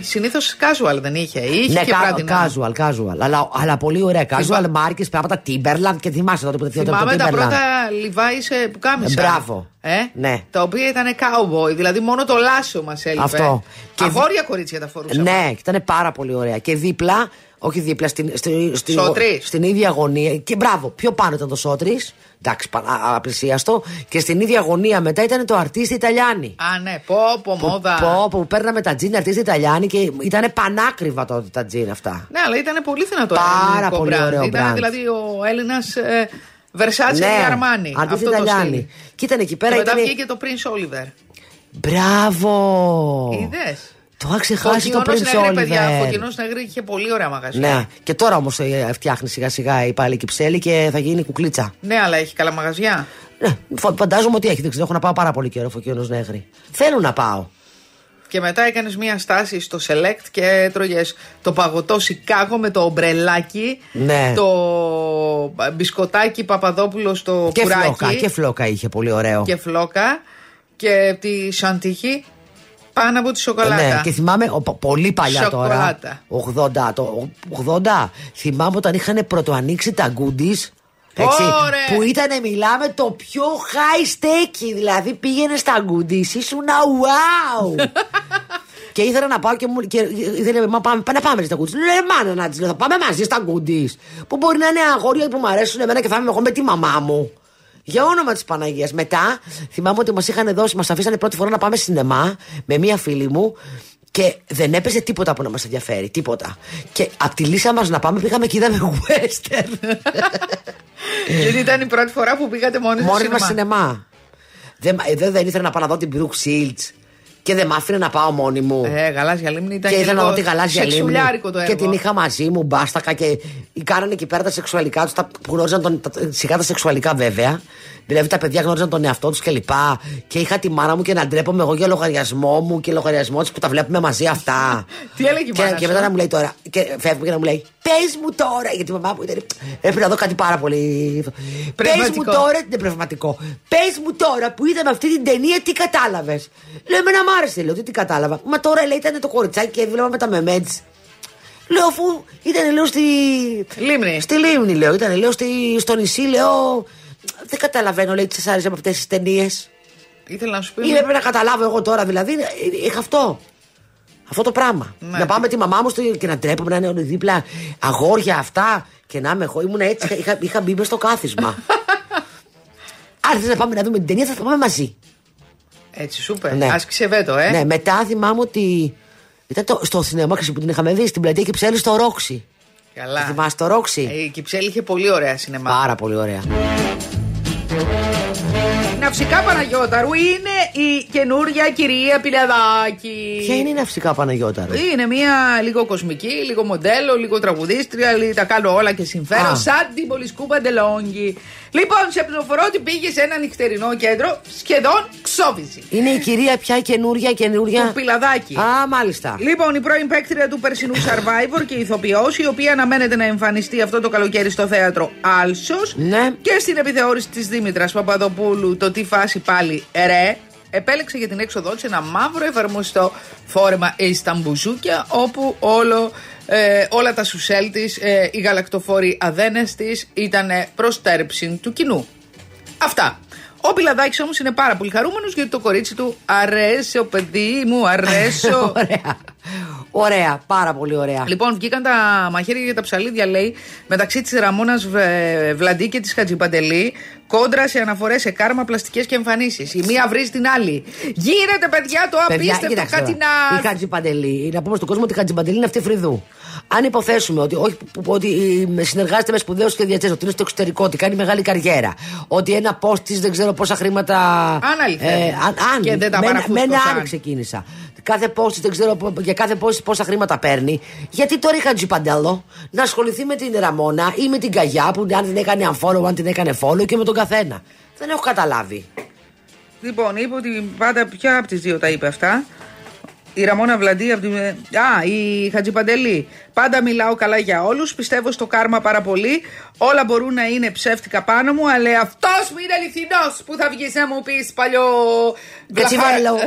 Συνήθω casual δεν είχε. Είχε Ναι, και κα- βραδινά. casual, casual. Αλλά, αλλά πολύ ωραία. Casual markets, πράγματα Timberland και θυμάσαι τότε που το Θυμάμαι τα Timberland. πρώτα Levi's που κάμισα. Ε, μπράβο. Ε; Ναι. Τα οποία ήταν cowboy, δηλαδή μόνο το λάσο μας έλειπε. Αυτό. Και Και Αγόρια κορίτσια τα φορούσαν. Ναι, ήταν πάρα πολύ ωραία. Και δίπλα, όχι δίπλα, στην, στην, στην, Σώτρης. στην ίδια γωνία. Και μπράβο, πιο πάνω ήταν το Σότρι. Εντάξει, πα- α- απλησίαστο. Και στην ίδια γωνία μετά ήταν το Αρτίστη Ιταλιάνη. Α, ναι, πω, πω, μόδα. Πω, που παίρναμε τα τζιν Αρτίστη Ιταλιάνη και ήταν πανάκριβα τότε τα τζιν αυτά. Ναι, αλλά ήταν πολύ δυνατό Πάρα ελληνικό πολύ brand. ωραίο Ήταν brand. δηλαδή ο Έλληνας ε, Versace και Αρμάνι. Αρτίστη Αυτό το στυλ. Ιταλιάνη. Και ήταν εκεί Και πέρα. μετά Ήταν... βγήκε το Prince Oliver. Μπράβο! Είδες; Το είχα ξεχάσει το Φωκινός Prince Νεγρή, παιδιά. Oliver. Φωκινός Νεγρή είχε πολύ ωραία μαγαζιά. Ναι, και τώρα όμως φτιάχνει σιγά σιγά η πάλι κυψέλη και θα γίνει κουκλίτσα. Ναι, αλλά έχει καλά μαγαζιά. Ναι, φο- φαντάζομαι ότι έχει. Δεν ξέρω, έχω να πάω πάρα πολύ καιρό Φωκίωνο Νέγρη. Θέλω να πάω. Και μετά έκανες μία στάση στο Select και έτρωγες το παγωτό Σικάγο με το ομπρελάκι. Ναι. Το μπισκοτάκι Παπαδόπουλο στο Και κουράκι. φλόκα, και φλόκα είχε πολύ ωραίο. και φλόκα. Και τη σαντίχη πάνω από τη σοκολάτα. Ναι, και θυμάμαι ο, πο- πολύ παλιά Σοκολάτα. τώρα. 80, το 80. Θυμάμαι όταν είχαν πρωτοανοίξει τα goodies. Έτσι, Ωραία. που ήταν, μιλάμε, το πιο high stake. Δηλαδή πήγαινε στα goodies, ήσουν wow. (laughs) και ήθελα να πάω και μου και ήθελε, μα πάμε, πάμε, πάμε στα goodies. Λέω, «Ε, μάνα να της λέω, θα πάμε μαζί στα goodies. Που μπορεί να είναι αγόρια που μου αρέσουν εμένα και θα είμαι εγώ με τη μαμά μου. Για όνομα της Παναγίας. Μετά θυμάμαι ότι μας είχαν δώσει, μας αφήσανε πρώτη φορά να πάμε σινεμά με μία φίλη μου και δεν έπαιζε τίποτα που να μας ενδιαφέρει. Τίποτα. Και από τη λύσα μας να πάμε πήγαμε και είδαμε western. Γιατί ήταν η πρώτη φορά που πήγατε μόνοι σας Μόνοι μας σινεμά. σινεμά. Δεν, μ- ε, δεν, δεν ήθελα να πάω να δω την Brooke Shields και δεν μ' άφηνε να πάω μόνη μου. Ε, γαλάζια λίμνη ήταν και και, ήθελα να λίγο δω τη γαλάζια λίμνη. σεξουλιάρικο το έργο. Και την είχα μαζί μου, μπάστακα και κάνανε εκεί πέρα τα σεξουαλικά τους, που γνώριζαν τον, τα, σιγά τα σεξουαλικά βέβαια. Δηλαδή τα παιδιά γνώριζαν τον εαυτό τους κλπ. Και είχα τη μάνα μου και να ντρέπομαι εγώ για λογαριασμό μου και λογαριασμό της που τα βλέπουμε μαζί αυτά. (laughs) Τι έλεγε η και, μάνα και σου; μετά να μου λέει τώρα, και φεύγουμε και να μου λέει, Πες μου τώρα, γιατί η μαμά μου ήταν. Έπρεπε να δω κάτι πάρα πολύ. Πες μου Πνευματικό. τώρα, είναι πνευματικό. Πες μου τώρα που είδαμε αυτή την ταινία, τι κατάλαβες. Λέω, εμένα μ' άρεσε, λέω, τι, τι κατάλαβα. Μα τώρα λέει ήταν το κοριτσάκι και έβλεπα με τα μεμέτς. Λέω, αφού ήταν, λέω, στη. Λίμνη. Στη Λίμνη, λέω. Ήταν, λέω, στη, στο νησί, λέω. Δεν καταλαβαίνω, λέει, τι σας άρεσε από αυτές τις ταινίες. Ήθελα να σου πει. Ή έπρεπε να καταλάβω εγώ τώρα, δηλαδή. ε, Είχα αυτό. Αυτό το πράγμα. Ναι. Να πάμε με τη μαμά μου στο, και να τρέπουμε να είναι όλοι δίπλα αγόρια αυτά και να είμαι εγώ. Ήμουν έτσι, (laughs) είχα, είχα μπει μες στο κάθισμα. Αν θες να πάμε να δούμε την ταινία, θα πάμε μαζί. Έτσι, σούπερ. Ναι. Άσκησε βέτο, ε. Ναι, μετά θυμάμαι ότι. Ήταν το, στο σινεμά ξέρεις, που την είχαμε δει στην πλατεία Κυψέλη στο Ρόξι. Καλά. Θυμάσαι το Ρόξι; Ε, Η Κυψέλη είχε πολύ ωραία σινεμά. Πάρα πολύ ωραία. Η Ναυσικά Παναγιώταρου είναι η καινούρια κυρία Πιλαδάκη. Ποια είναι η ναυσικά Παναγιώταρου; Είναι μια λίγο κοσμική, λίγο μοντέλο, λίγο τραγουδίστρια, λι- τα κάνω όλα και συμφέρω. Α. Σαν την Πολυσκού Παντελόγγι. Λοιπόν, σε πληροφορώ ότι πήγε σε ένα νυχτερινό κέντρο σχεδόν ξόβηση. Είναι η κυρία πια η καινούρια, καινούρια. Του Πιλαδάκη. Α, μάλιστα. Λοιπόν, η πρώην παίκτρια του περσινού Survivor και ηθοποιός, η οποία αναμένεται να εμφανιστεί αυτό το καλοκαίρι στο θέατρο Άλσος. Ναι. Και στην επιθεώρηση της Δήμητρας Παπαδοπούλου, το τι φάση πάλι ρε, επέλεξε για την έξοδό της ένα μαύρο εφαρμοστό φόρεμα Ισταμπουζούκια, όπου όλο, ε, όλα τα σουσέλ της, ε, οι γαλακτοφόροι αδένες της ήταν προ τέρψη του κοινού. Αυτά. Ο Πιλαδάκης όμως είναι πάρα πολύ χαρούμενος γιατί το κορίτσι του αρέσει, ο παιδί μου, αρέσω. (laughs) Ωραία. Ωραία, πάρα πολύ ωραία. Λοιπόν, βγήκαν τα μαχαίρια για τα ψαλίδια, λέει, μεταξύ της Ραμόνα Βλαντή και της Χατζιπαντελή, κόντρα σε αναφορές σε κάρμα, πλαστικές και εμφανίσεις. Η μία βρίζει την άλλη. Γίνεται, παιδιά, το Παιδιά, απίστευτο κοίταξε κάτι τώρα. να. Η Χατζιπαντελή, να πούμε στον κόσμο ότι η Χατζιπαντελή είναι αυτή φρυδού. Αν υποθέσουμε ότι, όχι, που- που- ότι ε, συνεργάζεται με σπουδαίους σχεδιαστέ, ότι είναι στο εξωτερικό, ότι κάνει μεγάλη καριέρα, ότι ένα post της δεν ξέρω πόσα χρήματα. Αν αληθεύει. αν, αν, Και δεν τα με, ένα- με ένα παραφούσκωσαν. αν ξεκίνησα. Κάθε post της δεν ξέρω πο- για κάθε post της πόσα χρήματα παίρνει. Γιατί τώρα η Χατζιπαντέλο να ασχοληθεί με την Ραμόνα ή με την Καγιά που αν την έκανε unfollow, αν την έκανε follow και με τον καθένα. Δεν έχω καταλάβει. Λοιπόν, είπε ότι πάντα ποια από τις δύο τα είπε αυτά; Η Ραμόνα Βλαντή από την. Α, η Χατζιπαντελή. Πάντα μιλάω καλά για όλους. Πιστεύω στο κάρμα πάρα πολύ. Όλα μπορούν να είναι ψεύτικα πάνω μου, αλλά αυτός μου είναι αληθινός που θα βγεις να μου πεις παλιό. Κατσιβέλο.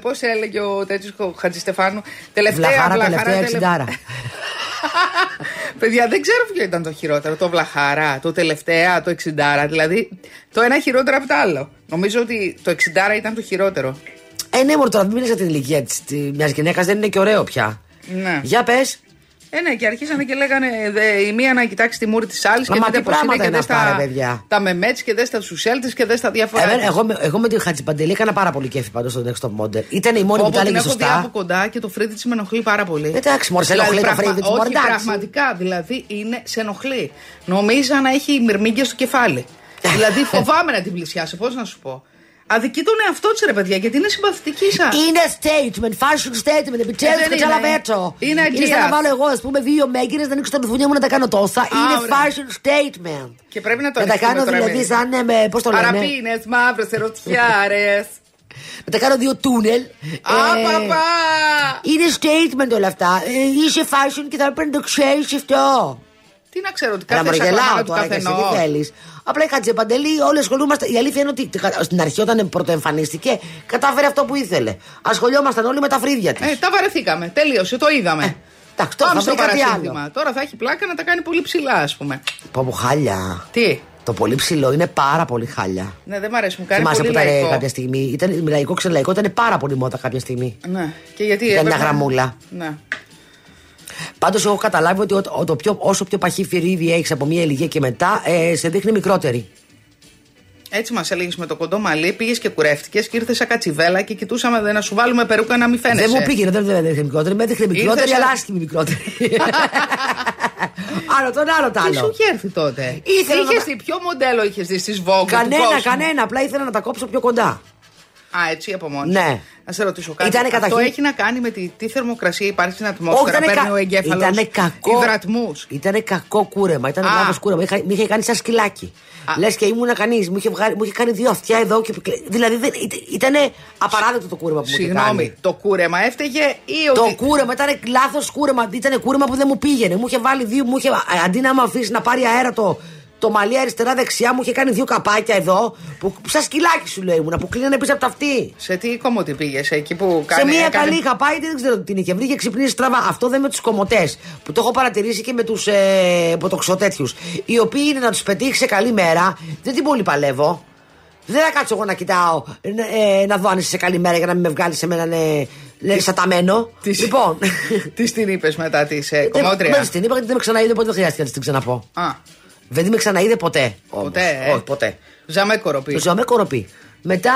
Πώς έλεγε ο τέτοιος ο Χατζηστεφάνου; Τελευταία Βλαχάρα, βλαχάρα. τελευταία τελε- εξιντάρα. (laughs) Παιδιά, δεν ξέρω ποιο ήταν το χειρότερο. Το βλαχάρα, το τελευταία, το εξιντάρα. Δηλαδή, το ένα χειρότερο από το άλλο. Νομίζω ότι το εξιντάρα ήταν το χειρότερο. Ε, ναι, μωρέ, τώρα μην μιλήσει για την ηλικία μιας γυναίκας, δεν είναι και ωραίο πια. Ναι. Για πες. Ε, ναι, και αρχίσανε και λέγανε δε, η μία να κοιτάξει τη μούρη της άλλης Μα και τι μετά πώ είναι πράγματα και είναι δες αυτά, τα, ρε, παιδιά. τα μεμέτς και δες τα σουσέλ τη και δες τα διάφορα. Εμένα, εγώ, με- εγώ με την Χατζιπαντελή έκανα πάρα πολύ κέφι πάντως στο Next Top Model. Ήταν η μόνη που Όπου τα την έλεγε έχω δει από σωστά. κοντά και το φρύδι της με ενοχλεί πάρα πολύ. Εντάξει, μωρέ, σε ενοχλεί το φρύδι της, μωρέ, Όχι, εντάξει. πραγματικά. Δηλαδή είναι, σε ενοχλεί. Νομίζα να έχει μυρμήγκια στο κεφάλι. δηλαδή φοβάμαι να την πλησιάσω, πώς να σου πω. Αδικεί τον εαυτό της ρε παιδιά, γιατί είναι συμπαθητική σα. Είναι statement, fashion statement, επιτέλους δεν και είναι. τσαλαβέτσο. Είναι Είναι σαν να αγκίας. βάλω εγώ, ας πούμε, δύο μέγκυρε, να ανοίξω τα μπουθούνια μου να τα κάνω τόσα. Είναι ωραία. fashion statement. Και πρέπει να το Να τα ανοιχτούμε κάνω τώρα δηλαδή με- σαν. ε, με- Πώς το λένε; Παραπίνες, μαύρες, ερωτιάρες. (laughs) Να τα κάνω δύο τούνελ. Α, Ε, παπά! Είναι statement όλα αυτά. Ε, Είσαι fashion και θα πρέπει να το ξέρεις αυτό. Τι να ξέρω, ότι Αλλά κάθε μωρέ, σακραμάνα γελάω του τώρα και εσύ καθενός. τι θέλεις. Απλά η Χατζεπαντελή, όλοι ασχολούμαστε. Η αλήθεια είναι ότι στην αρχή, όταν πρωτοεμφανίστηκε, κατάφερε αυτό που ήθελε. Ασχολιόμασταν όλοι με τα φρύδια της. Ε, τα βαρεθήκαμε. Τελείωσε, το είδαμε. εντάξει, τώρα Πάμε θα στο βρει κάτι παρασύνθημα. Τώρα θα έχει πλάκα να τα κάνει πολύ ψηλά, ας πούμε. Πω μου χάλια. Τι; Το πολύ ψηλό είναι πάρα πολύ χάλια. Ναι, δεν μ' αρέσει, μου κάνει Θυμάσαι πολύ που ήταν λαϊκό. κάποια στιγμή. Ήταν λαϊκό, ξελαϊκό, ήταν πάρα πολύ μότα κάποια στιγμή. Ναι. Και γιατί Ήταν μια έπρεπε- γραμμούλα. Ναι. Πάντως έχω καταλάβει ότι ο, ο- το πιο, όσο πιο παχύ φυρίδι έχεις από μια ηλικία και μετά, ε, σε δείχνει μικρότερη. Έτσι μας έλεγες με το κοντό μαλλί, πήγες και κουρεύτηκες και ήρθες σαν κατσιβέλα και κοιτούσαμε δε, να σου βάλουμε περούκα να μην φαίνεσαι. Δεν μου πήγαινε, δεν δεν έδειχνε μικρότερη, με έδειχνε μικρότερη, Ήρθες αλλά σαν- άσχημη μικρότερη. (laughs) άλλο τον άλλο το Τι σου άλλο. είχε έρθει τότε; Ήθελα να Είχες τα- δει, ποιο μοντέλο είχες δεις στι Vogue. του Κανένα, κόσμου; κανένα. Απλά ήθελα να τα κόψω πιο κοντά. Α, έτσι από μόνος. Ναι. Να σε ρωτήσω κάτι. Ήτανε Αυτό καταρχήν- έχει να κάνει με τη, τι θερμοκρασία υπάρχει στην ατμόσφαιρα. ήτανε παίρνει κα- ο εγκέφαλος. ήτανε κακό. Υδρατμούς; Ήτανε κακό κούρεμα. Ήταν Α. λάθος κούρεμα. Είχα, μ' είχε κάνει σαν σκυλάκι. Α. Λες και ήμουν κανείς. Μου, είχε βγάλει- μου είχε κάνει δύο αυτιά εδώ. Και... Δηλαδή δεν, ήταν απαράδεκτο το κούρεμα που μου είχε Συγγνώμη, κάνει. το κούρεμα έφταιγε ή Το ότι. κούρεμα ήταν λάθος κούρεμα. Ήταν κούρεμα που δεν μου πήγαινε. Μου είχε βάλει δύο. Μου είχε, αντί να με αφήσει να πάρει αέρα το, το μαλλί αριστερά-δεξιά, μου είχε κάνει δύο καπάκια εδώ. Που, σαν σκυλάκι σου λέει ήμουνα, που κλείνανε πίσω από τα αυτή. Σε τι κομμωτή πήγες, εκεί που Σε κάνει. μία έκανε- καλή είχα πάει, δεν ξέρω τι την είχε βρει και ξυπνήσει στραβά. Αυτό δεν με τους κομμωτές. Που το έχω παρατηρήσει και με τους ε, ποτοξοτέτιου. Οι οποίοι είναι να τους πετύχει σε καλή μέρα. Δεν την πολύ παλεύω. Δεν θα κάτσω εγώ να κοιτάω ε, να δω αν είσαι σε καλή μέρα για να μην με βγάλει σε μένα ναι, σαταμένο. Τις- Λοιπόν. (laughs) Τι την είπες μετά της ε, Δεν κομμότρια; την είπα γιατί δεν με ξαναείδε, οπότε δεν χρειάστηκε να της την ξαναπώ. Α, Δεν την με ξαναείδε ποτέ. όμως. ποτέ. Ε. Όχι, ποτέ. Ζαμέ κοροπή. Το ζω με κοροπή. Μετά,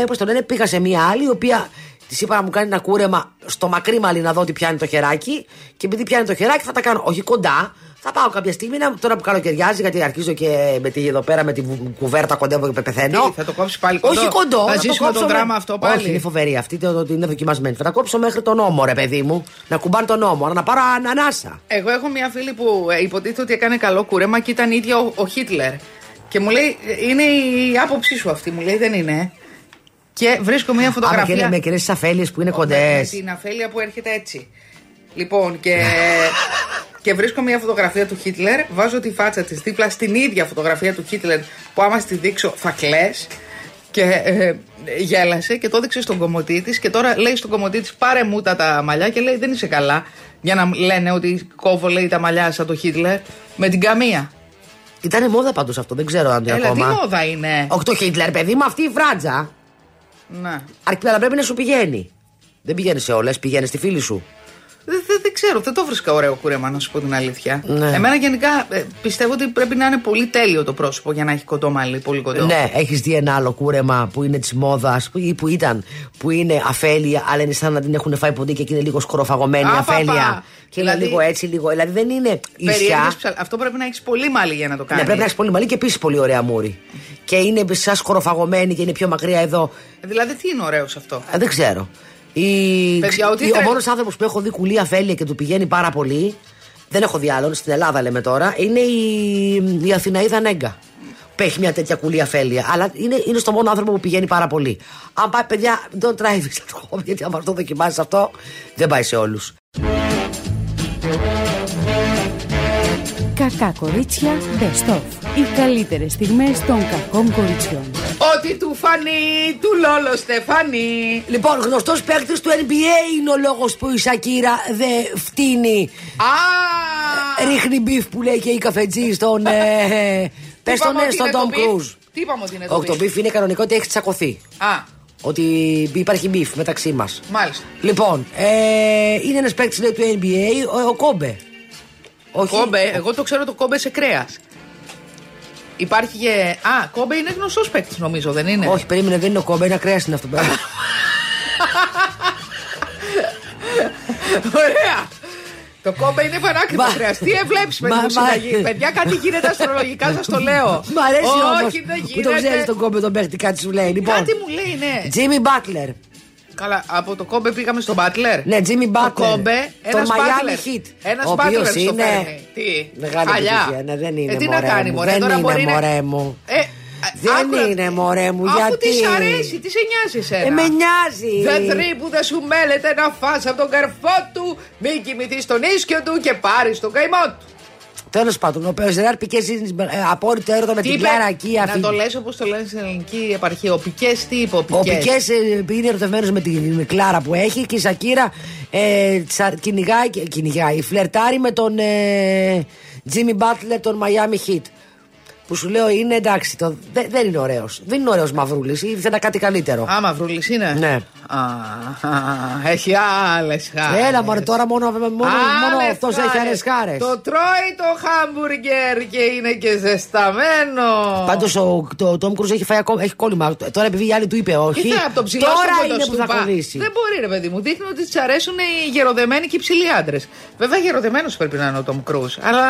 ε, πώ το λένε, πήγα σε μία άλλη, η οποία της είπα να μου κάνει ένα κούρεμα στο μακρύ μαλλί να δω ότι πιάνει το χεράκι. Και επειδή πιάνει το χεράκι, θα τα κάνω όχι κοντά. Θα πάω κάποια στιγμή να, τώρα που καλοκαιριάζει, γιατί αρχίζω και με τη, εδώ πέρα με τη βου- κουβέρτα κοντεύω και πεθαίνω. Τι, θα το κόψεις πάλι κοντό; Όχι κοντό. Θα το ζήσουμε κόψω το με- δράμα αυτό πάλι; Όχι, είναι φοβερή αυτή, το, το, είναι δοκιμασμένη. Θα τα κόψω μέχρι τον νόμο, ρε παιδί μου. Να κουμπάνε τον νόμο, να πάρω ανανάσα. Εγώ έχω μια φίλη που ε, υποτίθεται ότι έκανε καλό κούρεμα και ήταν ίδια ο, ο Χίτλερ. Και μου λέει, «Ε, είναι η άποψή σου αυτή. Μου λέει, δεν είναι. Και βρίσκω μια Άμα και είναι φωτογραφία. με εκείνε τις αφέλειες που είναι με κοντές. την αφέλεια που έρχεται έτσι. Λοιπόν, και, (laughs) και βρίσκω μια φωτογραφία του Χίτλερ, βάζω τη φάτσα της δίπλα στην ίδια φωτογραφία του Χίτλερ που άμα στη δείξω θα κλαις και ε, γέλασε και το έδειξε στον κομμωτή της και τώρα λέει στον κομμωτή της πάρε μου τα, τα μαλλιά και λέει δεν είσαι καλά για να λένε ότι κόβω λέει τα μαλλιά σαν το Χίτλερ με την καμία. Ήταν μόδα πάντως αυτό, δεν ξέρω αν το είναι Έλα, τι ακόμα. μόδα είναι. Όχι το Χίτλερ, παιδί μου, αυτή η φράτζα. Να. Αρκεί, αλλά πρέπει να σου πηγαίνει. Δεν πηγαίνεις σε όλες, πηγαίνεις στη φίλη σου. Ξέρω, δεν το βρίσκα ωραίο κούρεμα, να σου πω την αλήθεια. Ναι. Εμένα γενικά ε, πιστεύω ότι πρέπει να είναι πολύ τέλειο το πρόσωπο για να έχει κοντό μαλλί, πολύ κοντό. Ναι, έχεις δει ένα άλλο κούρεμα που είναι της μόδας ή που ήταν, που είναι αφέλεια, αλλά είναι σαν να την έχουν φάει ποντίκια και είναι λίγο σκοροφαγωμένη Α, αφέλεια. παπα. Και είναι Δηλαδή- λίγο έτσι, λίγο. Δηλαδή δεν είναι Περίεργες ίσια. ψα- Αυτό πρέπει να έχεις πολύ μαλλί για να το κάνει. Ναι, πρέπει να έχεις πολύ μαλλί και επίσης πολύ ωραία μούρη. Και είναι σαν σκοροφαγωμένη και είναι πιο μακριά εδώ. Δηλαδή, τι είναι ωραίο σε αυτό; Ε, δεν ξέρω. Η... Παιδιά, ό,τι η- ο τρε- μόνος άνθρωπος που έχω δει κουλή αφέλεια και του πηγαίνει πάρα πολύ. Δεν έχω δει άλλον, στην Ελλάδα λέμε τώρα. Είναι η, η Αθηναίδα Νέγκα. Που έχει μια τέτοια κουλή αφέλεια. Αλλά είναι, είναι στο μόνο άνθρωπο που πηγαίνει πάρα πολύ. Αν πάει, παιδιά, don't try this at home, γιατί αν το δοκιμάσεις αυτό, δεν πάει σε όλους. Κακά κορίτσια Best of. Οι καλύτερες στιγμές των κακών κοριτσιών. Ό,τι του φανεί, του Λόλο Στεφανή. Λοιπόν, γνωστός παίκτης του NBA είναι ο λόγος που η Σακύρα δεν φτύνει. Α! Ρίχνει beef που λέει και η καφετζή στον. Ε, (laughs) Πες Τι τον είπαμε ε, ότι στον είναι το Τόμ beef? Κρούζ. Τι είπαμε ότι είναι το Όχι, το beef? beef είναι κανονικό ότι έχει τσακωθεί. Α, Ότι υπάρχει beef μεταξύ μας. μάλιστα. Λοιπόν, ε, είναι ένας παίκτης του NBA, ο, ο Κόμπε. Όχι. Κόμπε, εγώ το ξέρω το κόμπε σε κρέας. Υπάρχει και. Α, κόμπε είναι γνωστός παίκτης νομίζω, δεν είναι; Όχι, περίμενε, δεν είναι ο Κόμπε, ένα κρέα είναι αυτό. Ωραία. Το κόμπε είναι πανάκριβο Μα- κρέα. Τι ευλέπει με Μα- την μα- συνταγή. Παιδιά, κάτι γίνεται αστρολογικά, σας το λέω. Μ' αρέσει όμως Όχι, δεν που το ξέρεις γίνεται. τον Κόμπε τον παίκτη, κάτι σου λέει. Λοιπόν, Κάτι μου λέει, ναι. Τζίμι Μπάτλερ. Καλά, από το κόμπε πήγαμε στον Μπάτλερ. Ναι, Τζίμι Το Μπάτλερ. κόμπε, Τον ένας Miami Butler. Heat. Ένας Ο οποίος Butler στο είναι φέρνει. Τι, Μεγάλη χαλιά. επιτυχία. Ναι, δεν είναι Ε, τι να μωρέ κάνει, μου. μωρέ, Δεν τώρα είναι μπορεί να- μωρέ μου. Ε, Δεν άκουρα- είναι μωρέ μου, Αφού γιατί. της αρέσει, τι σε νοιάζει εσένα. Ε, με νοιάζει. Δεν τρίπου δεν σου μέλεται να φας από τον καρφό του, μη κοιμηθείς στον ίσκιο του και πάρεις τον καημό του. Τέλος πάντων, ο Ζεράρ Πικέ είναι απόρριτο έρωτα με Τι την είπε; Κλάρα εκεί. Να το λες όπως το λένε στην ελληνική επαρχία. Ο Πικές τι είπε, ο Ο Πικές; Πικές είναι ερωτευμένος με την Κλάρα που έχει και η Σακύρα ε, τσα- κυνηγάει, κυνηγάει, φλερτάρει με τον ε, Jimmy Butler, τον Miami Heat. Που σου λέω είναι εντάξει, το, δεν, δεν είναι ωραίος. Δεν είναι ωραίος μαυρούλης. Ήθελα κάτι καλύτερο. Α, μαυρούλης είναι; Ναι. Α, α, έχει άλλες χάρες. Έλα μωρέ τώρα μόνο, μόνο, μόνο αυτός έχει άλλες χάρες. Το τρώει το χάμπουργκερ και είναι και ζεσταμένο. Πάντως ο το, Tom Cruise έχει φάει ακόμα, έχει κόλλημα. Τώρα επειδή η άλλη του είπε όχι. Τι θα, από τον ψηλό τώρα στο είναι που θα κοντοσούπα. κολλήσει. Δεν μπορεί, ρε παιδί μου. Δείχνει ότι της αρέσουν οι γεροδεμένοι και οι ψηλοί άντρες. Βέβαια, γεροδεμένος πρέπει να είναι ο Τόμ Κρούζ. Αλλά.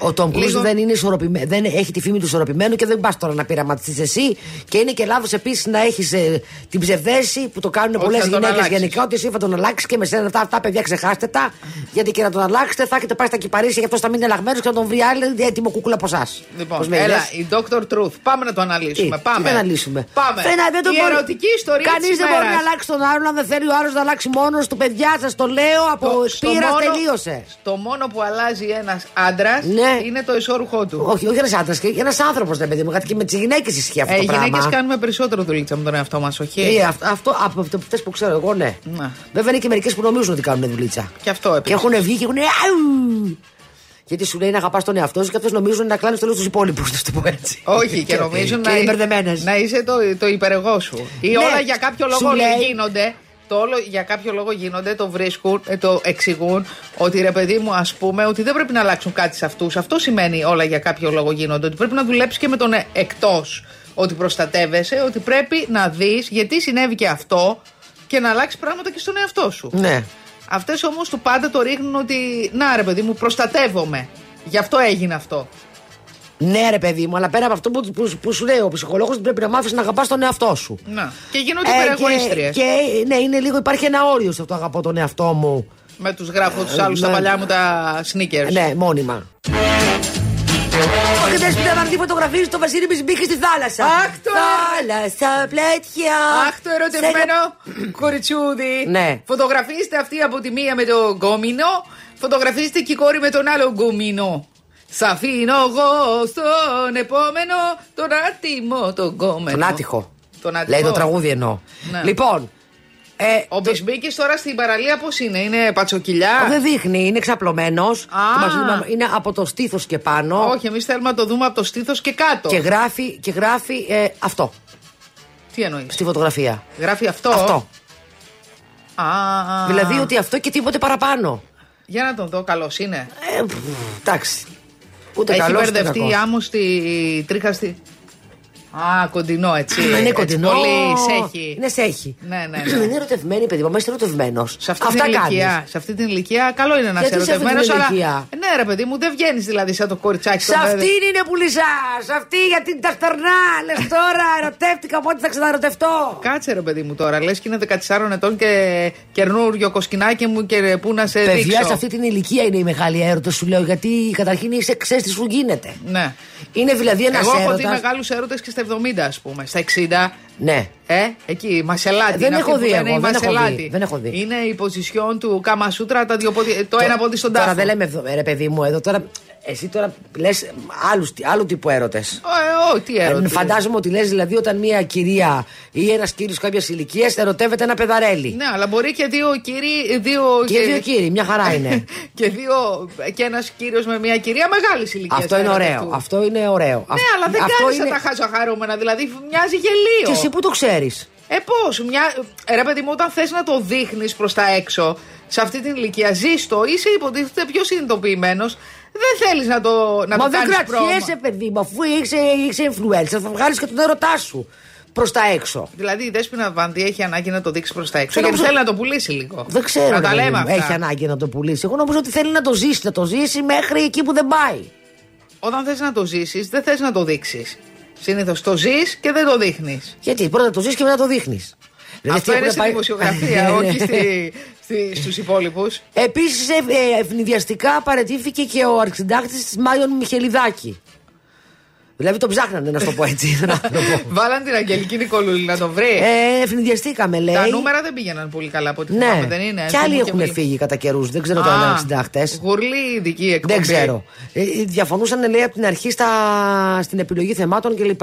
Ο Τόμ Κρούζ λίγο- δεν, είναι ισορροπημένο, δεν έχει τη φήμη του ισορροπημένου και δεν πας τώρα να πειραματιστείς εσύ. Και είναι και λάθος επίσης να έχεις την ψευδέση που το κάνουν Ότι πολλές θα τον γυναίκες αλλάξεις. γενικά. Ότι εσύ θα τον αλλάξεις και με σένα αυτά, αυτά παιδιά ξεχάστε τα. Γιατί και να τον αλλάξετε θα έχετε πάει στα κυπαρίσια και αυτό θα μείνει αλλαγμένος και θα τον βρει άλλη έτοιμο κούκουλα από εσάς. Λοιπόν, έλα, η Dr. Truth. Πάμε να το αναλύσουμε. Πάμε. Τι να αναλύσουμε; Πάμε. Φρένα, δεν το η μπορεί- ερωτική ιστορία Κανείς της δεν μπορεί ημέρας. να αλλάξει τον άλλον αν δεν θέλει ο άλλος να αλλάξει μόνος του. Παιδιά, σας το λέω από Το- στο πείρα μόνο- τελείωσε. Το μόνο που αλλάζει ένας άντρας Ναι. είναι το ισόρουχό του. Όχι, όχι ένας άντρας, και ένας άνθρωπος, δεν παιδί μου. Γιατί και με τις γυναίκες ισχύει αυτό Ε, το οι πράγμα. γυναίκε κάνουμε περισσότερο δουλίτσα με τον εαυτό μας, όχι. Ε, αυτό, αυτό από αυτέ που ξέρω εγώ, ναι. Να. Βέβαια είναι και μερικές που νομίζουν ότι κάνουν δουλίτσα. Και αυτό Και επίση. έχουν βγει και έχουν. Αου! Γιατί σου λέει να αγαπάς τον εαυτό σου και αυτέ νομίζουν να κλάνεις το του υπόλοιπους. Να το πω έτσι. Όχι, και νομίζουν και να, είναι μπερδεμένες. να είσαι το, το υπεργό σου. Ή Ναι, όλα για κάποιο σου λόγο λέει- γίνονται. Το όλο για κάποιο λόγο γίνονται, το βρίσκουν, ε, το εξηγούν ότι ρε παιδί μου, ας πούμε, ότι δεν πρέπει να αλλάξουν κάτι σε αυτούς. Αυτό σημαίνει όλα για κάποιο λόγο γίνονται. Ότι πρέπει να δουλέψεις και με τον εκτός. Ότι προστατεύεσαι, ότι πρέπει να δεις γιατί συνέβη και αυτό και να αλλάξεις πράγματα και στον εαυτό σου. Ναι. Αυτές όμως του πάντα το ρίχνουν ότι να ρε παιδί μου, προστατεύομαι. Γι' αυτό έγινε αυτό. Ναι, ρε παιδί μου, αλλά πέρα από αυτό που, που, που σου λέει ο ψυχολόγος, πρέπει να μάθεις να αγαπάς τον εαυτό σου. Να. Και γίνονται Ε, υπερεγωίστριε. και, και ναι, είναι λίγο, υπάρχει ένα όριο σε αυτό αγαπώ τον εαυτό μου. Με τους γράφω τους άλλους στα ναι. παλιά μου τα sneakers. Ναι, μόνιμα. Όχι, δεν σπίτι να δει φωτογραφίε στο Βασίλη Μπισμπίκη στη θάλασσα. Αχ, το- Θάλασσα, πλέτια. Αχ, το ερωτευμένο κοριτσούδι. Ναι. Φωτογραφίστε αυτή από τη μία με τον γκόμινο. Φωτογραφίστε και η κόρη με τον άλλο γκόμινο. Σ' αφήνω εγώ στον επόμενο τον άτιμο τον γκόμενο. Τον άτυχο. Τον άτυχο. Λέει το τραγούδι εννοώ. Ναι. Λοιπόν. Ε, Ο Μπισμπίκη τώρα στην παραλία πώς είναι, είναι πατσοκυλιά; δεν δείχνει, είναι ξαπλωμένος. Α. Είναι από το στήθος και πάνω. Όχι, εμείς θέλουμε να το δούμε από το στήθος και κάτω. Και γράφει, και γράφει ε, αυτό Τι εννοείς; στη φωτογραφία. Γράφει αυτό; Αυτό. Α, Δηλαδή ότι αυτό και τίποτε παραπάνω. Για να τον δω, καλός είναι. Ε, πφ, εντάξει. Ούτε Έχει καλός ούτε μπερδευτεί κακός. η άμμο στη τρίχα στη. Α, κοντινό έτσι. Α, είναι Έτσι, κοντινό. Πολύ σέχει. Είναι σέχη. Ναι, ναι, (clears throat) ναι. Είναι ερωτευμένη, παιδί μου. Μα είσαι ερωτευμένος. Σε αυτή, την ηλικία, σε αυτή την ηλικία, καλό είναι να είσαι Γιατί σε αυτή την ερωτευμένος, αλλά. ηλικία; Ναι, ρε παιδί μου, δεν βγαίνεις δηλαδή σαν το κοριτσάκι Σε το αυτήν είναι πουλισά. Σε αυτή για την ταχτερνά. Λες τώρα, ερωτεύτηκα. Πότε θα ξαναρωτευτώ. Κάτσε ρε παιδί μου τώρα, λες και είναι 14 ετών και κερνούριο κοσκινάκι μου και πού να σε Παιδιά, δείξω. σε αυτή την ηλικία είναι η μεγάλη έρωτα, σου λέω. Γιατί καταρχήν είσαι ξέρεις τι σου γίνεται. Ναι. Είναι δηλαδή ένας Εγώ έχω δει έρωτα. μεγάλους έρωτες και στα 70, ας πούμε. Στα 60. Ναι. Ε, εκεί, η Μασελάτη. Δεν είναι έχω αυτή που δει λένε εγώ, η δεν έχω Μασελάτη. δει, δεν έχω δει. Είναι η ποσισιόν του Καμασούτρα, τα δύο πόδι- το ένα πόδι στον τάφο. Τώρα δεν λέμε, εδώ, ρε παιδί μου, εδώ τώρα. Εσύ τώρα λες άλλους τύπου έρωτες. Ε, Ω, τι έρωτες. Φαντάζομαι ότι λες δηλαδή όταν μια κυρία ή ένας κύριος κάποιας ηλικίας ερωτεύεται ένα παιδαρέλι. Ναι, αλλά μπορεί και δύο κύριοι. Δύο, Και δύο κύριοι, μια χαρά είναι. (laughs) και, δύο, και ένας κύριος με μια κυρία μεγάλης ηλικίας. Αυτό είναι ωραίο. Αυτό είναι ωραίο. Ναι, αλλά δεν κάνεις να τα χάσω χαρούμενα. Δηλαδή μοιάζει γελίο. Και εσύ που το ξέρεις; Ε, πώς, μια... ε, ρε παιδί μου, όταν θες να το δείχνεις προς τα έξω, σε αυτή την ηλικία, ζήστο, είσαι υποτίθεται πιο συνειδητοποιημένος, δεν θέλεις να το, να Μα το δεν κάνεις πρόμο. κρατιέσαι, παιδί μου, αφού είσαι, είσαι influencer, θα βγάλεις και τον έρωτά σου προς τα έξω. Δηλαδή η Δέσποινα Βανδύ έχει ανάγκη να το δείξει προς τα έξω. Θέλω Γιατί να- θέλει να το πουλήσει λίγο. Δεν ξέρω. Να τα ρε παιδί λέμε μου, αυτά. Έχει ανάγκη να το πουλήσει. Εγώ νομίζω ότι θέλει να το ζήσει, να το ζήσει μέχρι εκεί που δεν πάει. Όταν θες να το ζήσεις, δεν θες να το δείξεις. Συνήθως το ζεις και δεν το δείχνεις. Γιατί πρώτα το ζήσει και μετά το δείχνεις. Αυτό είναι στη δημοσιογραφία, (laughs) όχι στη, στη, στους υπόλοιπους. Επίσης, ευνηδιαστικά παρετήθηκε και ο αρχιντάκτη τη Μάιον Μιχελιδάκη. Δηλαδή τον ψάχνανε, να σου το πω έτσι. (laughs) τον άνθρωπο. Βάλαν την Αγγελική Νικολούλη να το βρει. ε, ευνηδιαστήκαμε, λέει. Τα νούμερα δεν πήγαιναν πολύ καλά από ό,τι Ναι, θυμάμαι, δεν είναι; και άλλοι Θυμούμαι έχουν πολύ. φύγει κατά καιρούς. Δεν ξέρω τώρα αν είναι συντάχτε. Γουρλή ειδική εκπομπή. Δεν ξέρω. Ε, διαφωνούσαν, λέει, από την αρχή στα, στην επιλογή θεμάτων κλπ.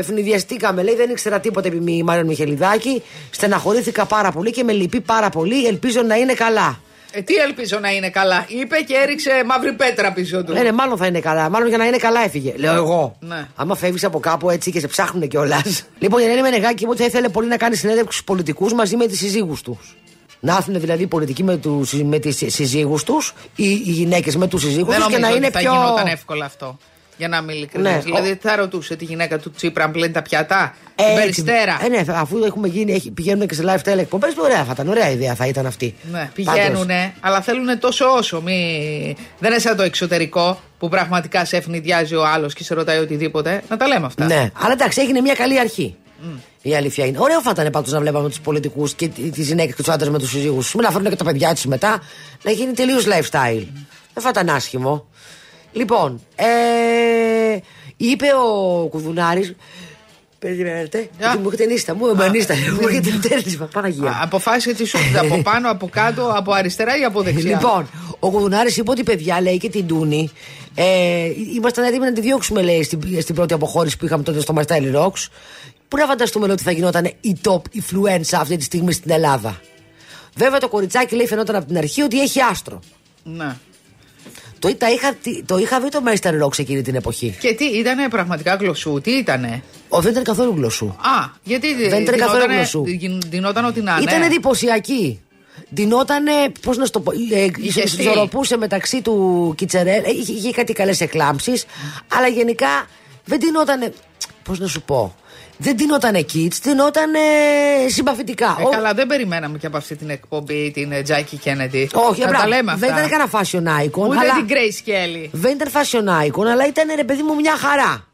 Ευνηδιαστήκαμε, λέει, δεν ήξερα τίποτα επί μη- Μάριον Μιχελιδάκη. Στεναχωρήθηκα πάρα πολύ και με λυπεί πάρα πολύ. Ελπίζω να είναι καλά. Ε, τι ελπίζω να είναι καλά. Είπε και έριξε μαύρη πέτρα πίσω του. Ε, ναι, μάλλον θα είναι καλά. Μάλλον για να είναι καλά έφυγε. Λέω εγώ. Ναι. Άμα φεύγεις από κάπου έτσι και σε ψάχνουν κιόλας. λοιπόν, η Ελένη Μενεγάκη είπε ότι θα ήθελε πολύ να κάνει συνέντευξη στους πολιτικούς μαζί με τις συζύγους τους. Να έρθουν δηλαδή οι πολιτικοί με, τους, με τις συζύγους τους, ή οι γυναίκες με τους συζύγους δεν τους και νομίζω να είναι ότι θα πιο. γινόταν εύκολα αυτό. Για να είμαι ειλικρινής. Ναι. Δηλαδή θα ρωτούσε τη γυναίκα του Τσίπρα αν πλένει τα πιατά. Ε, την έτσι. περιστέρα. Ε, ναι, αφού έχουμε γίνει, έχει, πηγαίνουν και σε lifestyle εκπομπές, ωραία θα ήταν. Ωραία ιδέα θα ήταν αυτή. Ναι, Πάντως, πηγαίνουνε, αλλά θέλουν τόσο όσο. Μη... Δεν είναι σαν το εξωτερικό που πραγματικά σε ευνηδιάζει ο άλλος και σε ρωτάει οτιδήποτε. Να τα λέμε αυτά. Ναι, αλλά εντάξει, έγινε μια καλή αρχή. Η αλήθεια είναι. Ωραίο θα ήταν πάντως να βλέπαμε τους πολιτικούς και τις γυναίκες και τους άντρες με τους συζύγου του. Να φέρουν και τα παιδιά τους μετά. Να γίνει τελείως lifestyle. Δεν θα ήταν άσχημο. Λοιπόν, ε, είπε ο Κουδουνάρης. Περιμένετε. γιατί Μου έχετε νύστα, μου έχετε νύστα. Μου έχετε τέρνισμα. Παναγία. Αποφάσισε τι σου από (laughs) πάνω, από κάτω, από αριστερά ή από δεξιά; Λοιπόν, ο Κουδουνάρης είπε ότι παιδιά λέει και την Τούνη. Ε, ήμασταν έτοιμοι να τη διώξουμε, λέει, στην, στην πρώτη αποχώρηση που είχαμε τότε στο Μαστέλι Rocks. Πού να φανταστούμε λέει, ότι θα γινόταν η top influencer αυτή τη στιγμή στην Ελλάδα. Βέβαια το κοριτσάκι λέει φαινόταν από την αρχή ότι έχει άστρο. Ναι. Το, τα είχα, το είχα δει το Master Rocks εκείνη την εποχή. Και τι, ήτανε πραγματικά γλωσσού, τι ήτανε; Ο, δεν ήταν καθόλου γλωσσού. Α, γιατί Δεν ήταν καθόλου δινότανε- γλωσσού. δι- Δινόταν ό,τι να είναι. Ήταν εντυπωσιακή. Δινότανε, πώς να σου το πω, ε, Είχε στυλ. ισορροπούσε μεταξύ του Κιτσερέλ. ε, Είχε, είχε κάτι καλές εκλάμψεις, αλλά γενικά δεν δινότανε. Πώς να σου πω. Δεν δινότανε kids, δινότανε συμπαθητικά. Ε, Ο- καλά, δεν περιμέναμε και από αυτή την εκπομπή την ε, Τζάκη Κέννεντι. Όχι, να μπράβο, τα λέμε αυτά. δεν ήταν κανένα fashion icon. Ούτε αλλά... την Grace Kelly. Δεν ήταν fashion icon, αλλά ήταν ρε παιδί μου μια χαρά.